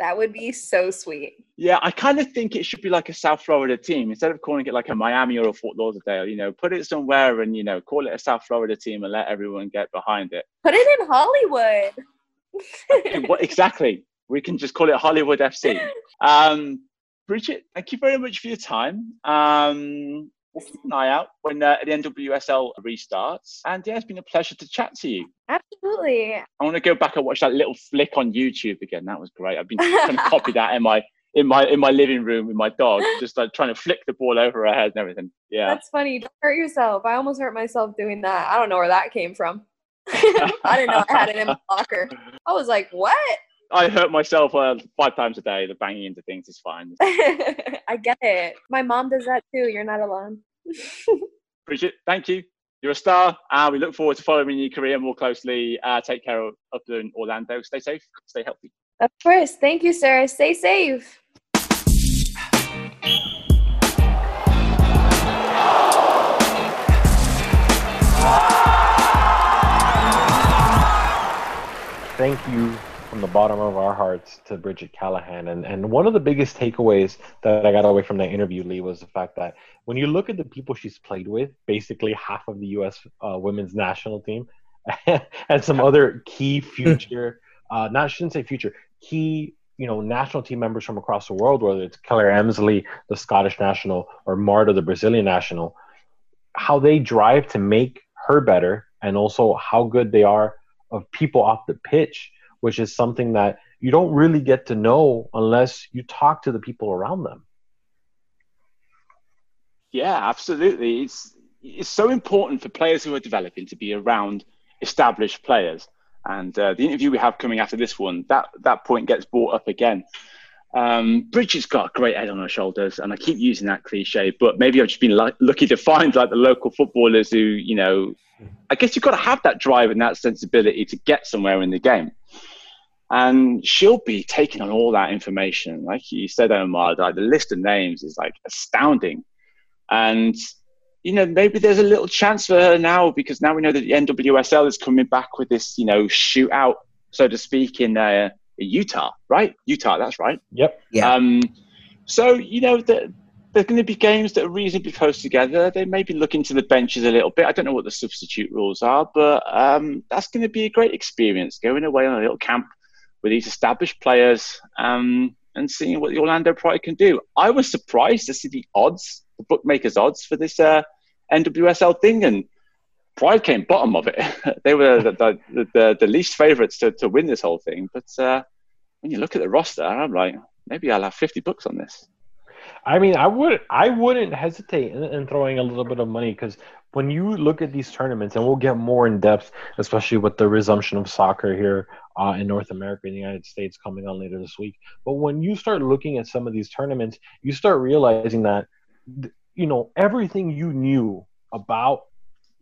That would be so sweet. Yeah, I kind of think it should be like a South Florida team instead of calling it like a Miami or a Fort Lauderdale. You know, put it somewhere and you know call it a South Florida team and let everyone get behind it. Put it in Hollywood. what exactly? We can just call it Hollywood FC. Um, Bridget, thank you very much for your time. Um, we'll keep an eye out when uh, the NWSL restarts. And yeah, it's been a pleasure to chat to you. Absolutely. I want to go back and watch that little flick on YouTube again. That was great. I've been trying to copy that in my in my in my living room with my dog, just like trying to flick the ball over her head and everything. Yeah. That's funny. Don't hurt yourself. I almost hurt myself doing that. I don't know where that came from. I didn't know I had it in my locker. I was like, what? I hurt myself uh, five times a day. The banging into things is fine. I get it. My mom does that too. You're not alone. Bridget, thank you. You're a star. Uh, we look forward to following your career more closely. Uh, take care of up in Orlando. Stay safe. Stay healthy. Of course. Thank you, sir. Stay safe. thank you from the bottom of our hearts to Bridget Callahan. And and one of the biggest takeaways that I got away from that interview, Lee, was the fact that when you look at the people she's played with, basically half of the U.S. Uh, women's national team, and some other key future, uh, not I shouldn't say future, key you know national team members from across the world, whether it's Claire Emslie, the Scottish national, or Marta, the Brazilian national, how they drive to make her better, and also how good they are of people off the pitch, which is something that you don't really get to know unless you talk to the people around them. Yeah, absolutely. It's it's so important for players who are developing to be around established players. And uh, the interview we have coming after this one, that that point gets brought up again. Um, Bridget's got a great head on her shoulders, and I keep using that cliche, but maybe I've just been lu- lucky to find like the local footballers who, you know, I guess you've got to have that drive and that sensibility to get somewhere in the game. And she'll be taking on all that information. Like you said, Omar, like the list of names is like astounding. And, you know, maybe there's a little chance for her now because now we know that the NWSL is coming back with this, you know, shootout, so to speak, in uh, Utah, right? Utah, that's right. Yep. Yeah. Um, so, you know, the, there's going to be games that are reasonably close together. They may be looking to the benches a little bit. I don't know what the substitute rules are, but um, that's going to be a great experience going away on a little camp with these established players um, and seeing what the Orlando Pride can do. I was surprised to see the odds, the bookmakers' odds for this uh, NWSL thing, and Pride came bottom of it. they were the, the, the, the least favourites to, to win this whole thing. But uh, when you look at the roster, I'm like, maybe I'll have 50 bucks on this. I mean, I would I wouldn't hesitate in, in throwing a little bit of money because when you look at these tournaments, and we'll get more in depth, especially with the resumption of soccer here uh, in North America and the United States coming on later this week. But when you start looking at some of these tournaments, you start realizing that th- you know, everything you knew about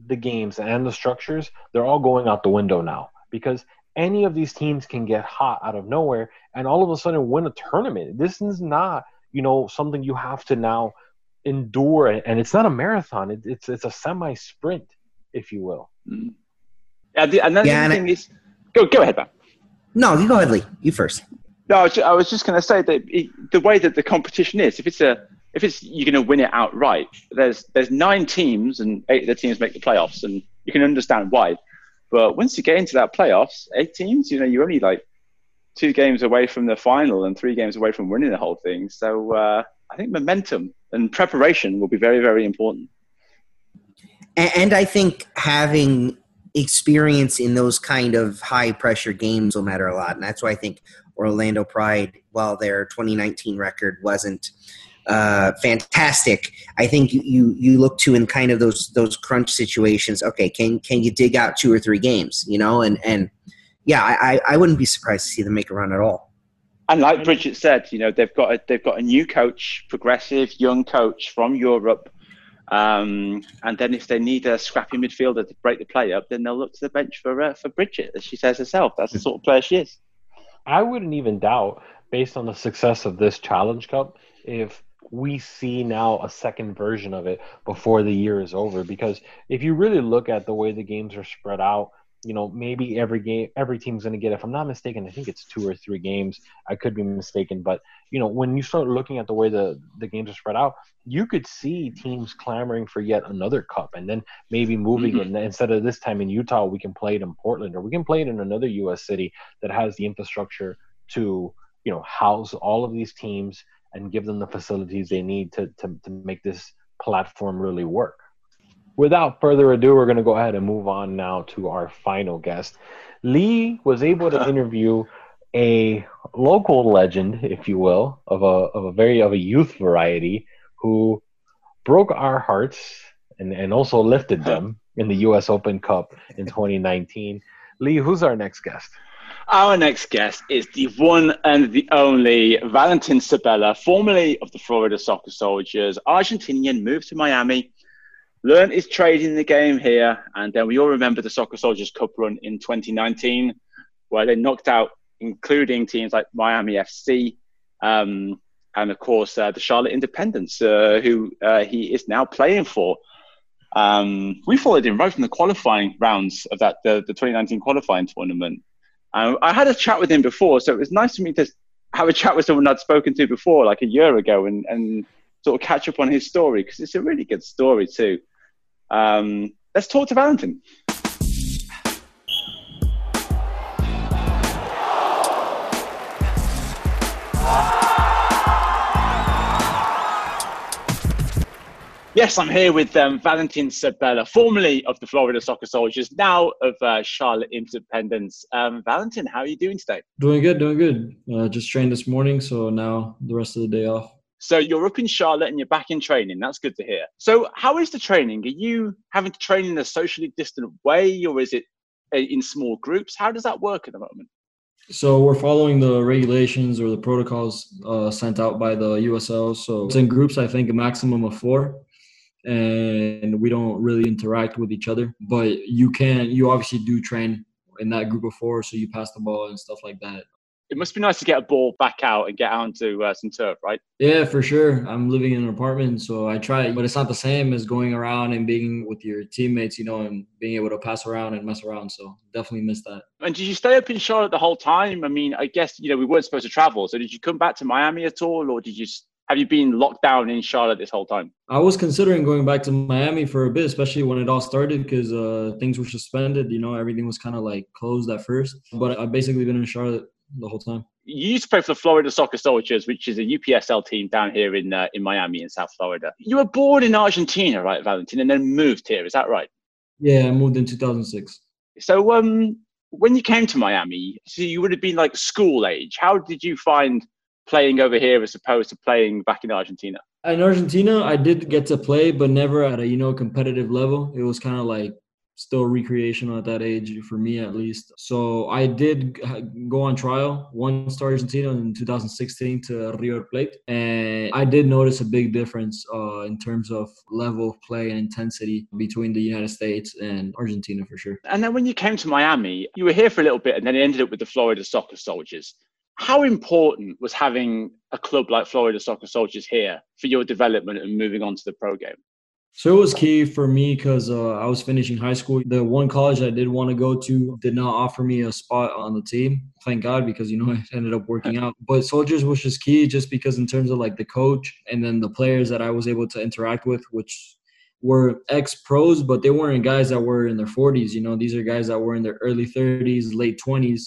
the games and the structures, they're all going out the window now because any of these teams can get hot out of nowhere and all of a sudden win a tournament. This is not, you know, something you have to now endure, and it's not a marathon. It, it's it's a semi sprint, if you will. Mm. And the, another Yeah, and thing is, go go ahead, man. No, you go ahead, Lee. You first. No, I was just, I was just going to say that it, the way that the competition is, if it's a if it's you're going to win it outright, there's there's nine teams and eight of the teams make the playoffs, and you can understand why. But once you get into that playoffs, eight teams, you know, you're only like two games away from the final and three games away from winning the whole thing. So uh, I think momentum and preparation will be very very important. And, and I think having experience in those kind of high pressure games will matter a lot. And that's why I think Orlando Pride, while their 2019 record wasn't uh, fantastic, I think you, you look to in kind of those those crunch situations. Okay, can can you dig out two or three games? You know, and and yeah, I I- I wouldn't be surprised to see them make a run at all. And like Bridget said, you know they've got a, they've got a new coach, progressive young coach from Europe, um, and then if they need a scrappy midfielder to break the play up, then they'll look to the bench for uh, for Bridget, as she says herself. That's the sort of player she is. I wouldn't even doubt, based on the success of this Challenge Cup, if we see now a second version of it before the year is over. Because if you really look at the way the games are spread out, you know, maybe every game, every team's going to get. If I'm not mistaken, I think it's two or three games. I could be mistaken, but you know, when you start looking at the way the the games are spread out, you could see teams clamoring for yet another cup, and then maybe moving Mhm. it. Instead of this time in Utah, we can play it in Portland, or we can play it in another U.S. city that has the infrastructure to, you know, house all of these teams and give them the facilities they need to to, to make this platform really work without further ado, we're going to go ahead and move on now to our final guest. Lee was able to interview a local legend, if you will, of a of a very of a youth variety who broke our hearts and, and also lifted them in the US Open Cup in 2019. Lee, who's our next guest? Our next guest is the one and the only Valentin Sabella, formerly of the Florida Soccer Soldiers, Argentinian, moved to Miami, learned his trade in the game here, and then we all remember the Soccer Soldiers Cup run in 2019, where they knocked out, including teams like Miami FC, um, and of course uh, the Charlotte Independence, uh, who uh, he is now playing for. Um, we followed him right from the qualifying rounds of that the, the 2019 qualifying tournament. Um, I had a chat with him before, so it was nice for me to have a chat with someone I'd spoken to before, like a year ago, and, and sort of catch up on his story because it's a really good story too. Um, let's talk to Valentin. Yes, I'm here with um, Valentin Sabella, formerly of the Florida Soccer Soldiers, now of uh, Charlotte Independence. Um, Valentin, how are you doing today? Doing good, doing good. Uh, just trained this morning, so now the rest of the day off. So you're up in Charlotte and you're back in training. That's good to hear. So how is the training? Are you having to train in a socially distant way, or is it uh, in small groups? How does that work at the moment? So we're following the regulations or the protocols uh, sent out by the USL. So it's in groups, I think a maximum of four, and we don't really interact with each other. But you can, you obviously do train in that group of four, so you pass the ball and stuff like that. It must be nice to get a ball back out and get out onto uh, some turf, right? Yeah, for sure. I'm living in an apartment, so I try, but it's not the same as going around and being with your teammates, you know, and being able to pass around and mess around. So definitely miss that. And did you stay up in Charlotte the whole time? I mean, I guess you know we weren't supposed to travel, so did you come back to Miami at all, or did you have you been locked down in Charlotte this whole time? I was considering going back to Miami for a bit, especially when it all started, because uh, things were suspended. You know, everything was kind of like closed at first. But I've basically been in Charlotte the whole time. You used to play for the Florida Soccer Soldiers, which is a UPSL team down here in uh, in Miami in South Florida. You were born in Argentina, right, Valentin, and then moved here. Is that right? Yeah, I moved in 2006. So, um, when you came to Miami, so you would have been like school age. How did you find playing over here as opposed to playing back in Argentina? In Argentina, I did get to play, but never at a you know competitive level. It was kind of like still recreational at that age for me at least. So I did go on trial once to Argentina in 2016 to River Plate, and I did notice a big difference uh, in terms of level of play and intensity between the United States and Argentina for sure. And then when you came to Miami, you were here for a little bit, and then ended up with the Florida Soccer Soldiers. How important was having a club like Florida Soccer Soldiers here for your development and moving on to the pro game? So it was key for me because uh, I was finishing high school. The one college I did want to go to did not offer me a spot on the team. Thank God, because you know it ended up working out. But Soldiers was just key, just because in terms of like the coach and then the players that I was able to interact with, which were ex pros, but they weren't guys that were in their 40s. You know, these are guys that were in their early 30s, late 20s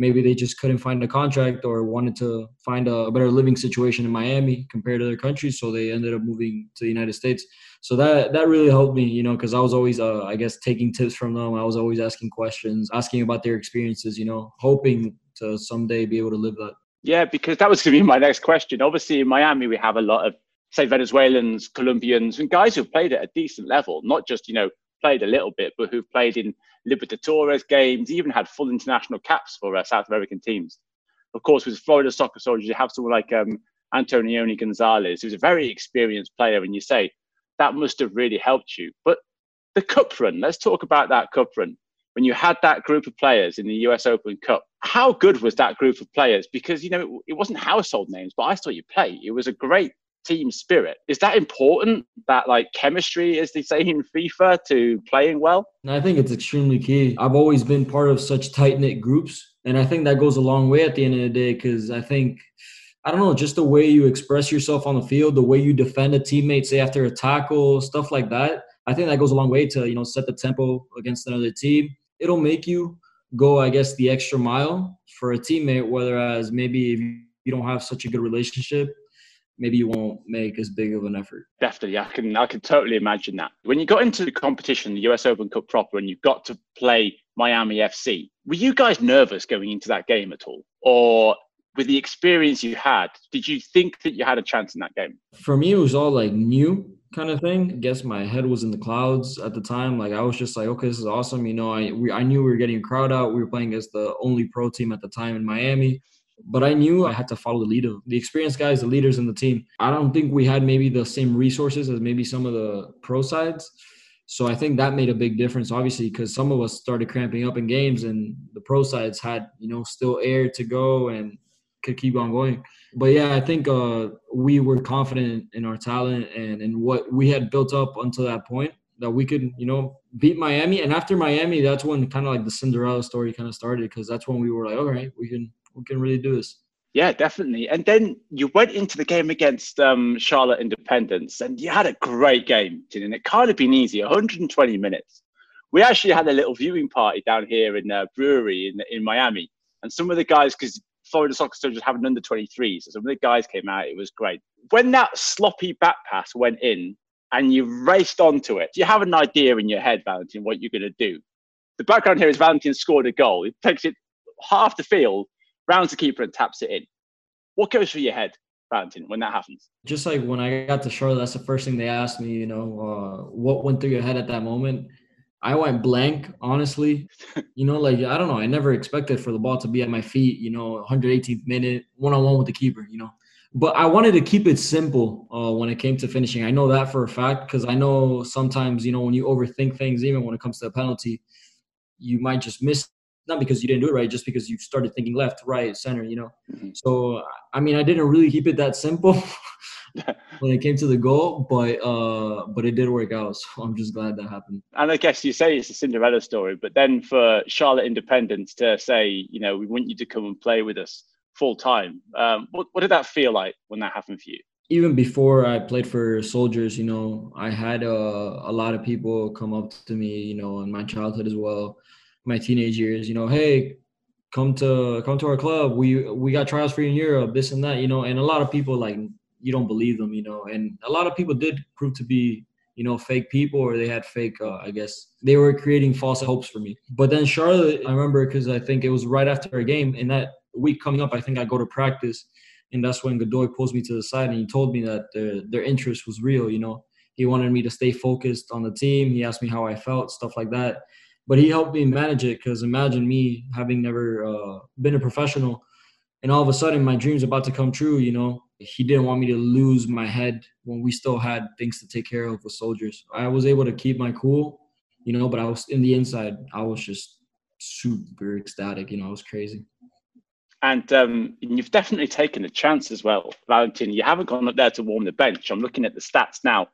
maybe they just couldn't find a contract or wanted to find a better living situation in Miami compared to their country, so they ended up moving to the United States. So that that really helped me, you know, because I was always, uh, I guess, taking tips from them. I was always asking questions, asking about their experiences, you know, hoping to someday be able to live that. Yeah, because that was going to be my next question. Obviously, in Miami, we have a lot of say Venezuelans, Colombians, and guys who've played at a decent level, not just you know played a little bit, but who've played in Libertadores games, even had full international caps for uh, South American teams. Of course, with Florida Soccer Soldiers, you have someone like um, Antonioni Gonzalez, who's a very experienced player, and you say that must have really helped you. But the cup run, let's talk about that cup run. When you had that group of players in the US Open Cup, how good was that group of players? Because, you know, it, it wasn't household names, but I saw you play. It was a great team spirit. Is that important? That like chemistry, as they say in FIFA, to playing well? I think it's extremely key. I've always been part of such tight knit groups, and I think that goes a long way at the end of the day because I think. I don't know, just the way you express yourself on the field, the way you defend a teammate, say after a tackle, stuff like that. I think that goes a long way to, you know, set the tempo against another team. It'll make you go, I guess, the extra mile for a teammate, whereas maybe if you don't have such a good relationship, maybe you won't make as big of an effort. Definitely, I can I can totally imagine that. When you got into the competition, the US Open Cup proper, and you got to play Miami FC, were you guys nervous going into that game at all, or with the experience you had, did you think that you had a chance in that game? For me, it was all like new kind of thing. I guess my head was in the clouds at the time. Like I was just like, okay, this is awesome. You know, I we, I knew we were getting a crowd out. We were playing as the only pro team at the time in Miami but I knew I had to follow the lead of the experienced guys, the leaders in the team. I don't think we had maybe the same resources as maybe some of the pro sides. So I think that made a big difference, obviously, because some of us started cramping up in games and the pro sides had, you know, still air to go and could keep on going. But yeah, I think uh, we were confident in our talent and in what we had built up until that point that we could, you know, beat Miami. And after Miami, that's when kind of like the Cinderella story kind of started because that's when we were like, all right, we can we can really do this. Yeah, definitely. And then you went into the game against um, Charlotte Independence, and you had a great game, and it can't have been easy. 120 minutes. We actually had a little viewing party down here in a brewery in in Miami, and some of the guys, because Florida Soccer Soldiers have an under 23, so of the guys came out. It was great. When that sloppy back pass went in, and you raced onto it, you have an idea in your head, Valentin, what you're going to do? The background here is Valentin scored a goal. He takes it half the field rounds the keeper and taps it in. What goes through your head, Valentin, when that happens? Just like when I got to Charlotte, that's the first thing they asked me, you know, uh, what went through your head at that moment? I went blank, honestly. you know, like, I don't know. I never expected for the ball to be at my feet, you know, 118th minute, one on one with the keeper, you know. But I wanted to keep it simple uh, when it came to finishing. I know that for a fact because I know sometimes, you know, when you overthink things, even when it comes to a penalty, you might just miss not because you didn't do it right, just because you started thinking left, right, center, you know. Mm-hmm. So I mean, I didn't really keep it that simple when it came to the goal, but uh, but it did work out. So I'm just glad that happened. And I guess you say it's a Cinderella story, but then for Charlotte Independence to say, you know, we want you to come and play with us full time, um, what what did that feel like when that happened for you? even before I played for Soldiers, you know, I had uh, a lot of people come up to me, you know, in my childhood as well, my teenage years, you know, hey, come to come to our club. We we got trials for you in Europe, this and that, you know. And a lot of people like you don't believe them, you know. And a lot of people did prove to be, you know, fake people or they had fake. Uh, I guess they were creating false hopes for me. But then Charlotte, I remember because I think it was right after a game, and that week coming up, I think I go to practice, and that's when Godoy pulls me to the side and he told me that their their interest was real, you know. He wanted me to stay focused on the team. He asked me how I felt, stuff like that. But he helped me manage it because imagine me having never uh, been a professional, and all of a sudden my dream's about to come true. You know, he didn't want me to lose my head when we still had things to take care of with soldiers. I was able to keep my cool, you know, but I was in the inside. I was just super ecstatic. You know, I was crazy. And um, you've definitely taken a chance as well, Valentin. You haven't gone up there to warm the bench. I'm looking at the stats now.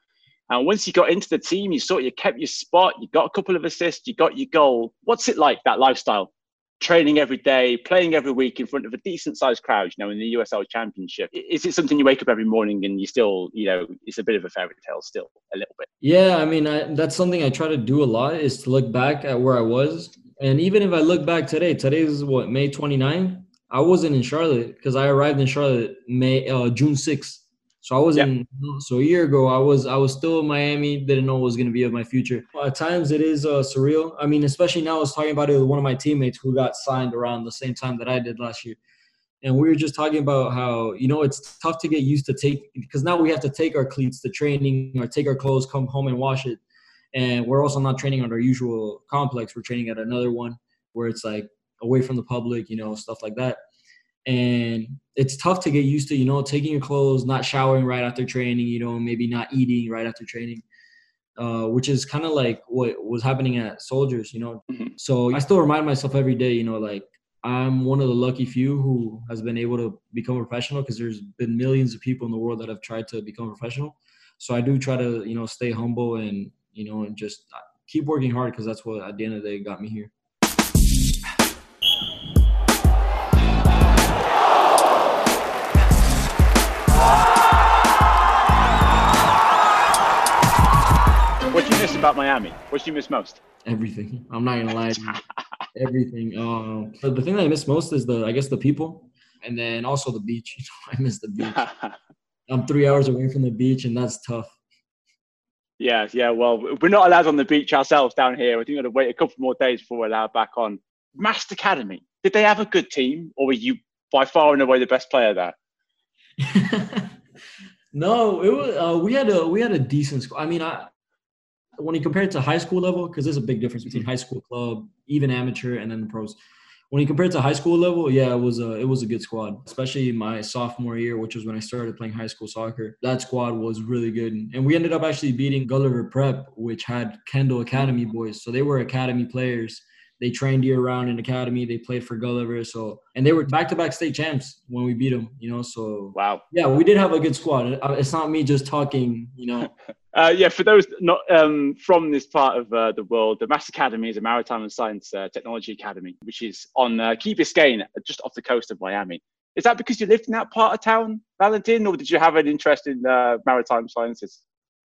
And once you got into the team, you sort of you kept your spot, you got a couple of assists, you got your goal. What's it like, that lifestyle? Training every day, playing every week in front of a decent sized crowd, you know, in the USL Championship. Is it something you wake up every morning and you still, you know, it's a bit of a fairy tale still, a little bit? Yeah, I mean, I, that's something I try to do a lot is to look back at where I was. And even if I look back today, today is what, May 29? I wasn't in Charlotte because I arrived in Charlotte May uh, June 6th. So I wasn't. Yep. So a year ago, I was I was still in Miami. Didn't know what was going to be of my future. At times, it is uh, surreal. I mean, especially now, I was talking about it with one of my teammates who got signed around the same time that I did last year, and we were just talking about how you know it's tough to get used to take because now we have to take our cleats to training or take our clothes, come home and wash it, and we're also not training at our usual complex. We're training at another one where it's like away from the public, you know, stuff like that. And it's tough to get used to, you know, taking your clothes, not showering right after training, you know, maybe not eating right after training, uh, which is kind of like what was happening at soldiers, you know. Mm-hmm. So I still remind myself every day, you know, like I'm one of the lucky few who has been able to become a professional because there's been millions of people in the world that have tried to become a professional. So I do try to, you know, stay humble and, you know, and just keep working hard because that's what at the end of the day got me here. About Miami? What do you miss most? Everything. I'm not gonna lie. Everything. Um, the thing that I miss most is the, I guess, the people, and then also the beach. I miss the beach. I'm three hours away from the beach, and that's tough. Yeah, yeah. Well, we're not allowed on the beach ourselves down here. I think we're going to wait a couple more days before we're allowed back on. Mast Academy. Did they have a good team, or were you by far and away the best player there? no, it was. Uh, we had a we had a decent squad. I mean, I when you compare it to high school level, because there's a big difference between high school club, even amateur, and then the pros. When you compare it to high school level, yeah, it was a it was a good squad. Especially my sophomore year, which was when I started playing high school soccer. That squad was really good, and we ended up actually beating Gulliver Prep, which had Kendall Academy boys. So they were academy players they trained year round in academy. They played for Gulliver. So and they were back to back state champs when we beat them. You know, so wow. Yeah, we did have a good squad. Uh, it's not me just talking. You know. uh, yeah, for those not um, from this part of uh, the world, the Mast Academy is a maritime and science uh, technology academy, which is on uh, Key Biscayne, just off the coast of Miami. Is that because you lived in that part of town, Valentin, or did you have an interest in uh, maritime sciences?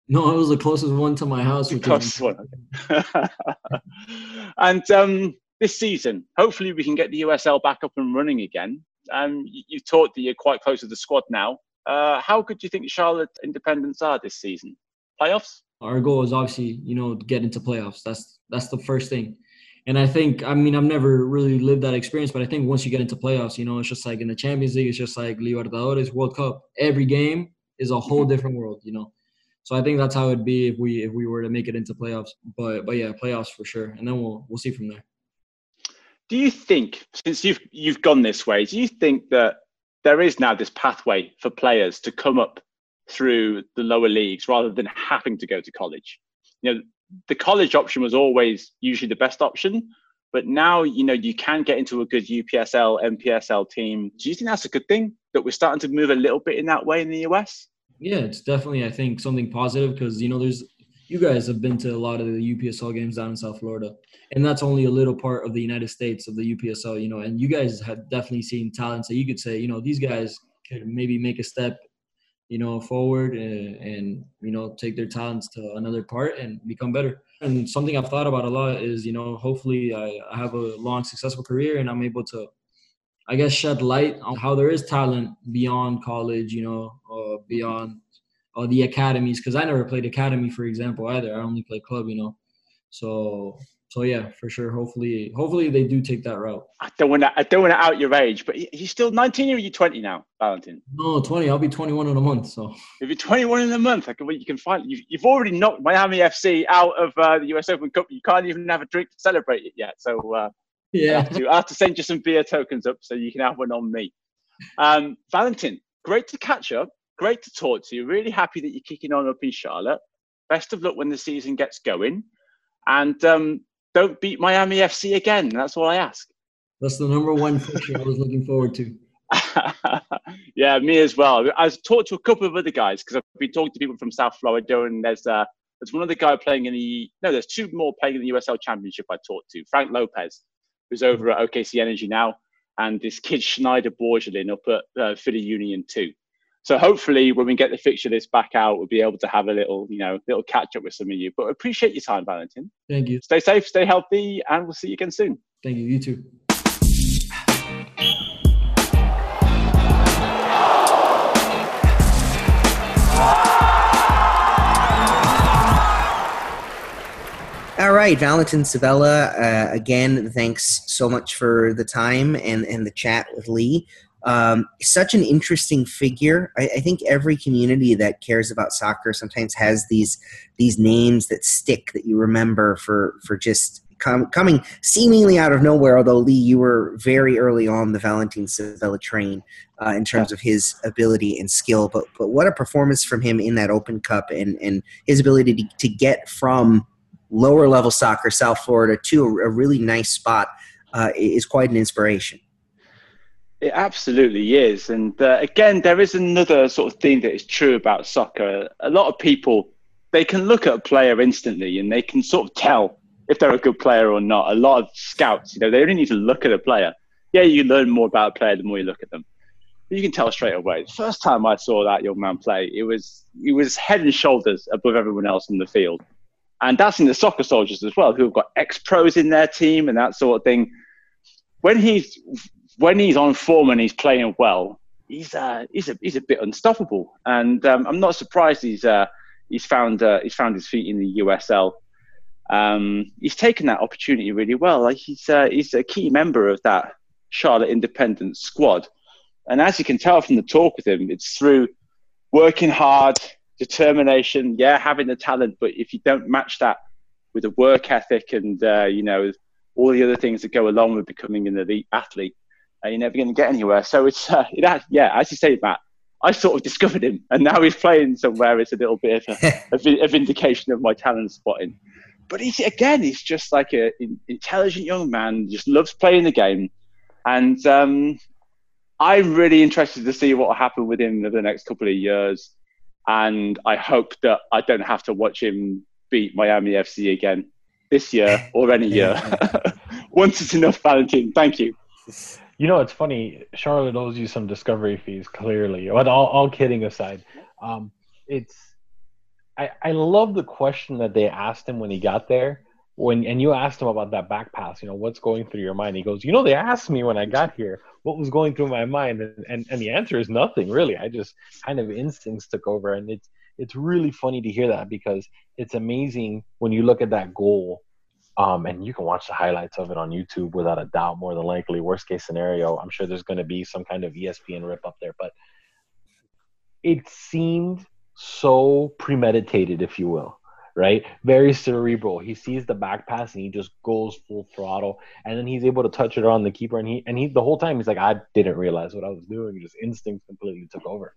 No, it was the closest one to my house. The closest one. and um, this season, hopefully, we can get the USL back up and running again. Um, you, you talked that you're quite close to the squad now. Uh, how good do you think Charlotte Independence are this season? Playoffs? Our goal is obviously, you know, get into playoffs. That's that's the first thing. And I think, I mean, I've never really lived that experience, but I think once you get into playoffs, you know, it's just like in the Champions League, it's just like Libertadores, World Cup. Every game is a whole mm-hmm. different world, you know. So I think that's how it'd be if we if we were to make it into playoffs. But but yeah, playoffs for sure, and then we'll we'll see from there. Do you think since you've you've gone this way, do you think that there is now this pathway for players to come up through the lower leagues rather than having to go to college? You know, the college option was always usually the best option, but now you know you can get into a good UPSL, MPSL team. Do you think that's a good thing that we're starting to move a little bit in that way in the US? Yeah, it's definitely I think something positive because you know there's you guys have been to a lot of the UPSL games down in South Florida, and that's only a little part of the United States of the UPSL, you know. And you guys have definitely seen talent, that you could say, you know, these guys could maybe make a step, you know, forward and, and you know take their talents to another part and become better. And something I've thought about a lot is, you know, hopefully I, I have a long, successful career and I'm able to I guess shed light on how there is talent beyond college, you know, uh, beyond uh, the academies. Because I never played academy, for example, either. I only played club, you know. So so yeah, for sure. Hopefully, hopefully they do take that route. I don't want to. I don't want to out your age, but you're still 19 or are you 20 now, Valentin? No, 20. I'll be 21 in a month. So if you're 21 in a month, I can, you can find. You've, you've already knocked Miami FC out of uh, the US Open Cup. You can't even have a drink to celebrate it yet. So uh, yeah, I have, to, I have to send you some beer tokens up so you can have one on me. Um, Valentin, great to catch up. Great to talk to you. Really happy that you're kicking on up in Charlotte. Best of luck when the season gets going. And um, don't beat Miami FC again. That's all I ask. That's the number one fixture I was looking forward to. yeah, me as well. I've talked to a couple of other guys because I've been talking to people from South Florida, and there's uh, there's one other guy playing in the no, there's two more playing in the USL Championship. I talked to Frank Lopez, who's over at OKC Energy now, and this kid Shanyder Borgelin up at uh, Philly Union too. So hopefully, when we get the fixture list back out, we'll be able to have a little, you know, little catch up with some of you. But appreciate your time, Valentin. Thank you. Stay safe, stay healthy, and we'll see you again soon. Thank you. You too. All right, Valentin Sabella. Uh, again, thanks so much for the time and, and the chat with Lee. Um, such an interesting figure. I, I, think every community that cares about soccer sometimes has these these names that stick that you remember for for just com- coming seemingly out of nowhere. Although Lee, you were very early on the Valentin Sabella train uh, in terms of his ability and skill. But but what a performance from him in that Open Cup and and his ability to, to get from lower level soccer, South Florida, to a, a really nice spot uh, is quite an inspiration. It absolutely is. And uh, again, there is another sort of thing that is true about soccer. A lot of people, they can look at a player instantly and they can sort of tell if they're a good player or not. A lot of scouts, you know, they only need to look at a player. Yeah, you learn more about a player the more you look at them. But you can tell straight away. The first time I saw that young man play, it was he was head and shoulders above everyone else in the field. And that's in the soccer soldiers as well, who have got ex pros in their team and that sort of thing. When he's when he's on form and he's playing well, he's uh, he's a he's a bit unstoppable, and um, I'm not surprised he's uh, he's found uh, he's found his feet in the USL. Um, he's taken that opportunity really well. Like he's uh, he's a key member of that Charlotte Independent squad, and as you can tell from the talk with him, it's through working hard, determination, yeah, having the talent, but if you don't match that with a work ethic and uh, you know all the other things that go along with becoming an elite athlete, uh, you're never going to get anywhere. So it's uh, it, yeah, as you say, Matt. I sort of discovered him, and now he's playing somewhere. It's a little bit of a, a, a vindication of my talent spotting. But he's again, he's just like an intelligent young man, just loves playing the game, and um, I'm really interested to see what will happen with him over the next couple of years. And I hope that I don't have to watch him beat Miami FC again this year or any year. Once it's enough, Valentin. Thank you. You know, it's funny. Charlotte owes you some discovery fees, clearly. But all, all kidding aside, um, it's I, I love the question that they asked him when he got there. When and you asked him about that back pass, you know, what's going through your mind? He goes, you know, they asked me when I got here what was going through my mind, and and, and the answer is nothing really. I just kind of instincts took over, and it's it's really funny to hear that because it's amazing when you look at that goal um, and you can watch the highlights of it on YouTube without a doubt. More than likely, worst case scenario, I'm sure there's going to be some kind of ESPN rip up there, but it seemed so premeditated, if you will, right? Very cerebral. He sees the back pass and he just goes full throttle, and then he's able to touch it on the keeper, and he and he the whole time he's like, I didn't realize what I was doing. Just instinct completely took over.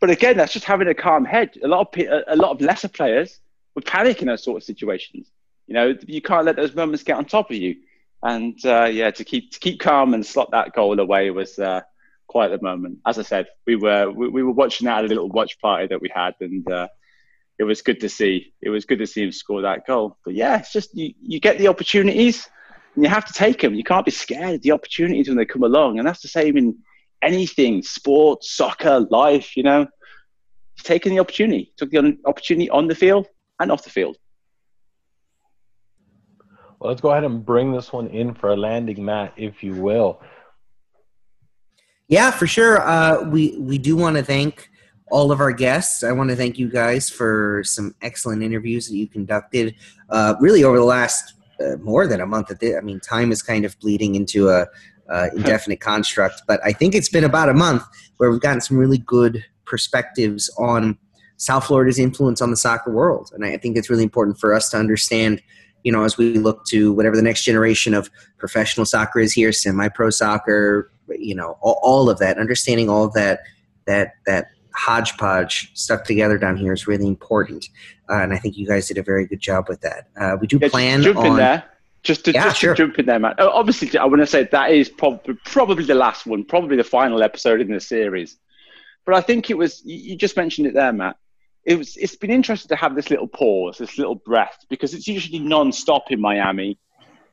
But again, that's just having a calm head. A lot of a lot of lesser players would panic in those sort of situations you know, you can't let those moments get on top of you. And uh, yeah, to keep to keep calm and slot that goal away was uh, quite the moment. As I said, we were we, we, were watching that at a little watch party that we had, and uh, it was good to see. It was good to see him score that goal. But yeah, it's just you, you get the opportunities, and you have to take them. You can't be scared of the opportunities when they come along, and that's the same in anything: sports, soccer, life. You know, taking the opportunity, took the opportunity on the field and off the field. Let's go ahead and bring this one in for a landing, Matt, if you will. Yeah, for sure. Uh, we we do want to thank all of our guests. I want to thank you guys for some excellent interviews that you conducted, uh, really over the last uh, more than a month. At the, I mean, time is kind of bleeding into a uh, indefinite construct, but I think it's been about a month where we've gotten some really good perspectives on South Florida's influence on the soccer world, and I think it's really important for us to understand. You know, as we look to whatever the next generation of professional soccer is here, semi-pro soccer, you know, all, all of that, understanding all of that, that that hodgepodge stuck together down here is really important, uh, and I think you guys did a very good job with that. Uh, we do Yeah, plan just jump on in there. Just to, Yeah, just sure. to jump in there, man. Oh, Obviously, I want to say that is probably probably the last one, probably the final episode in the series. But I think it was you just mentioned it there, Matt. It was. It's been interesting to have this little pause, this little breath, because it's usually non-stop in Miami.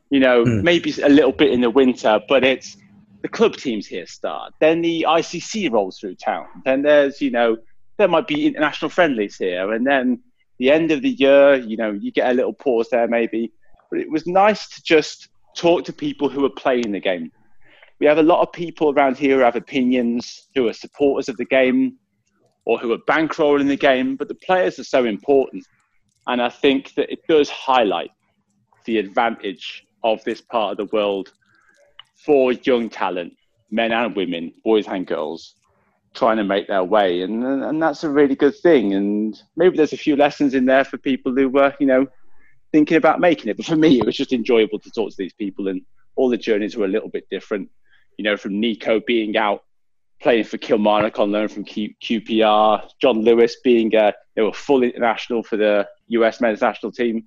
You know, Hmm. maybe a little bit in the winter, but it's the club teams here start. Then the ICC rolls through town. Then there's you know there might be international friendlies here, and then the end of the year, you know, you get a little pause there maybe. But it was nice to just talk to people who are playing the game. We have a lot of people around here who have opinions, who are supporters of the game, or who are bankrolling the game. But the players are so important, and I think that it does highlight the advantage of this part of the world for young talent, men and women, boys and girls, trying to make their way, and and that's a really good thing. And maybe there's a few lessons in there for people who were, you know, thinking about making it. But for me, it was just enjoyable to talk to these people, and all the journeys were a little bit different. You know, from Nico being out playing for Kilmarnock on loan from Q- QPR, John Lewis being a you know, a full international for the US men's national team,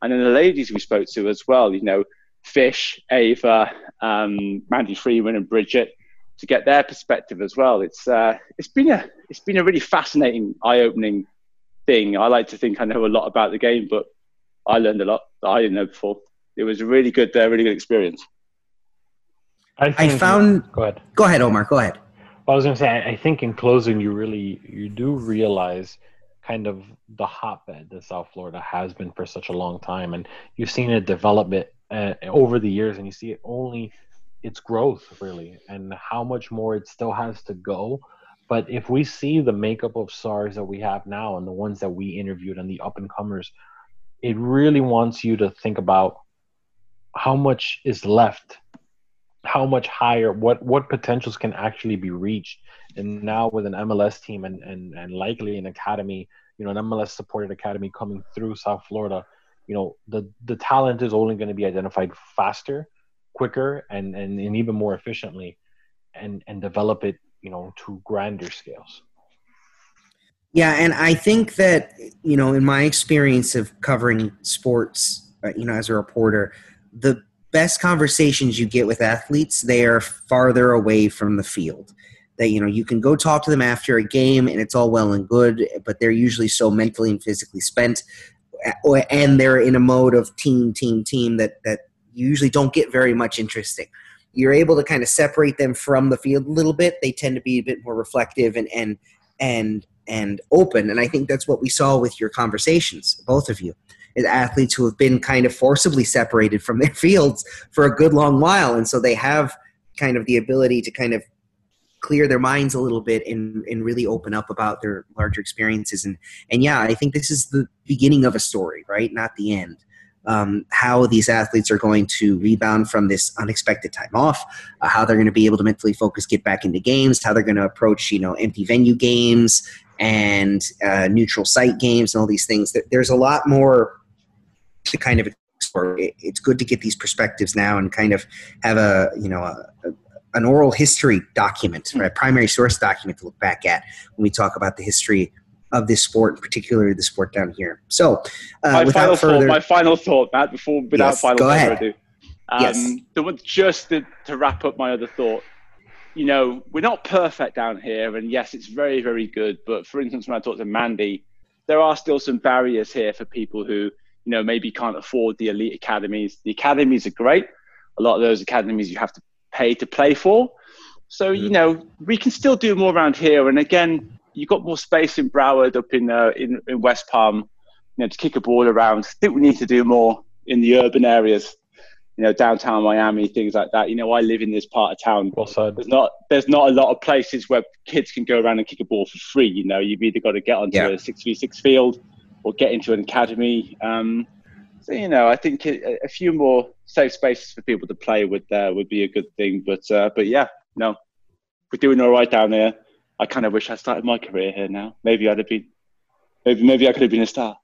and then the ladies we spoke to as well. You know, Fish, Ava, um, Mandy Freeman, and Bridget to get their perspective as well. It's uh, it's been a it's been a really fascinating, eye opening thing. I like to think I know a lot about the game, but I learned a lot that I didn't know before. It was a really good, uh, really good experience. I, I found. Go ahead. Go ahead, Omar. Go ahead. I was going to say, I I think in closing, you really you do realize kind of the hotbed that South Florida has been for such a long time, and you've seen it develop it uh, over the years, and you see it only its growth really, and how much more it still has to go. But if we see the makeup of SARS that we have now, and the ones that we interviewed, and the up and comers, it really wants you to think about how much is left how much higher what what potentials can actually be reached. And now with an mls team and and, and likely an academy you know an mls supported academy coming through south florida you know the the talent is only going to be identified faster quicker and, and and even more efficiently and and develop it you know to grander scales. Yeah, and I think that you know, in my experience of covering sports, uh, you know, as a reporter, the best conversations you get with athletes, they are farther away from the field. That you know, you can go talk to them after a game, and it's all well and good, but they're usually so mentally and physically spent, and they're in a mode of team, team, team that that you usually don't get very much interesting. You're able to kind of separate them from the field a little bit. They tend to be a bit more reflective and and and and open. And I think that's what we saw with your conversations, both of you, is athletes who have been kind of forcibly separated from their fields for a good long while, and so they have kind of the ability to kind of clear their minds a little bit and, and really open up about their larger experiences. And and yeah i think this is the beginning of a story right? Not the end. Um, how these athletes are going to rebound from this unexpected time off, uh, how they're going to be able to mentally focus, get back into games, how they're going to approach, you know, empty venue games and uh, neutral site games and all these things. There's a lot more to kind of explore. It's good to get these perspectives now and kind of have a, you know, a, a, an oral history document, right, a primary source document to look back at when we talk about the history of this sport, particularly the sport down here. So, uh, my final further, thought, my final thought, Matt, before without Yes, final go ahead. ado. Um, Yes. the just to, to wrap up my other thought, you know, we're not perfect down here, and yes, it's very, very good. But for instance, when I talked to Mandy, there are still some barriers here for people who, you know, maybe can't afford the elite academies. The academies are great. A lot of those academies you have to pay to play for. So you know, we can still do more around here. And again, you've got more space in Broward, up in uh, in, in West Palm, you know, to kick a ball around. I think we need to do more in the urban areas. You know, downtown Miami, things like that. You know, I live in this part of town. Said. There's not there's not a lot of places where kids can go around and kick a ball for free. You know, you've either got to get onto Yeah. a six v six field or get into an academy. Um, So you know, I think a, a few more safe spaces for people to play would uh, would be a good thing. But uh, but yeah, no, we're doing all right down there. I kind of wish I started my career here now. Maybe I'd have been, maybe maybe I could have been a star.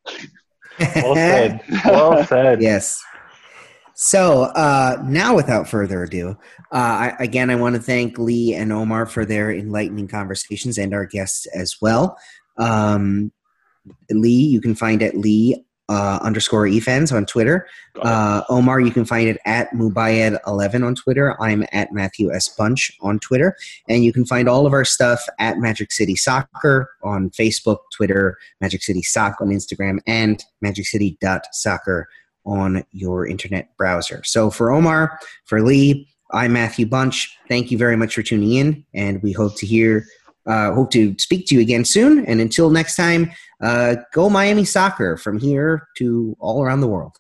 Well said. Well said. yes. So uh, now, without further ado, uh, I, again, I want to thank Lee and Omar for their enlightening conversations and our guests as well. Um, Lee, you can find at Lee uh, underscore EFENS on Twitter. Uh, Omar, you can find it at Mubayed11 on Twitter. I'm at Matthew S. Bunch on Twitter. And you can find all of our stuff at Magic City Soccer on Facebook, Twitter, Magic City Sock on Instagram, and magiccity.soccer on your internet browser. So for Omar, for Lee, I'm Matthew Bunch. Thank you very much for tuning in, and we hope to hear, uh, hope to speak to you again soon. And until next time, uh, go Miami soccer from here to all around the world.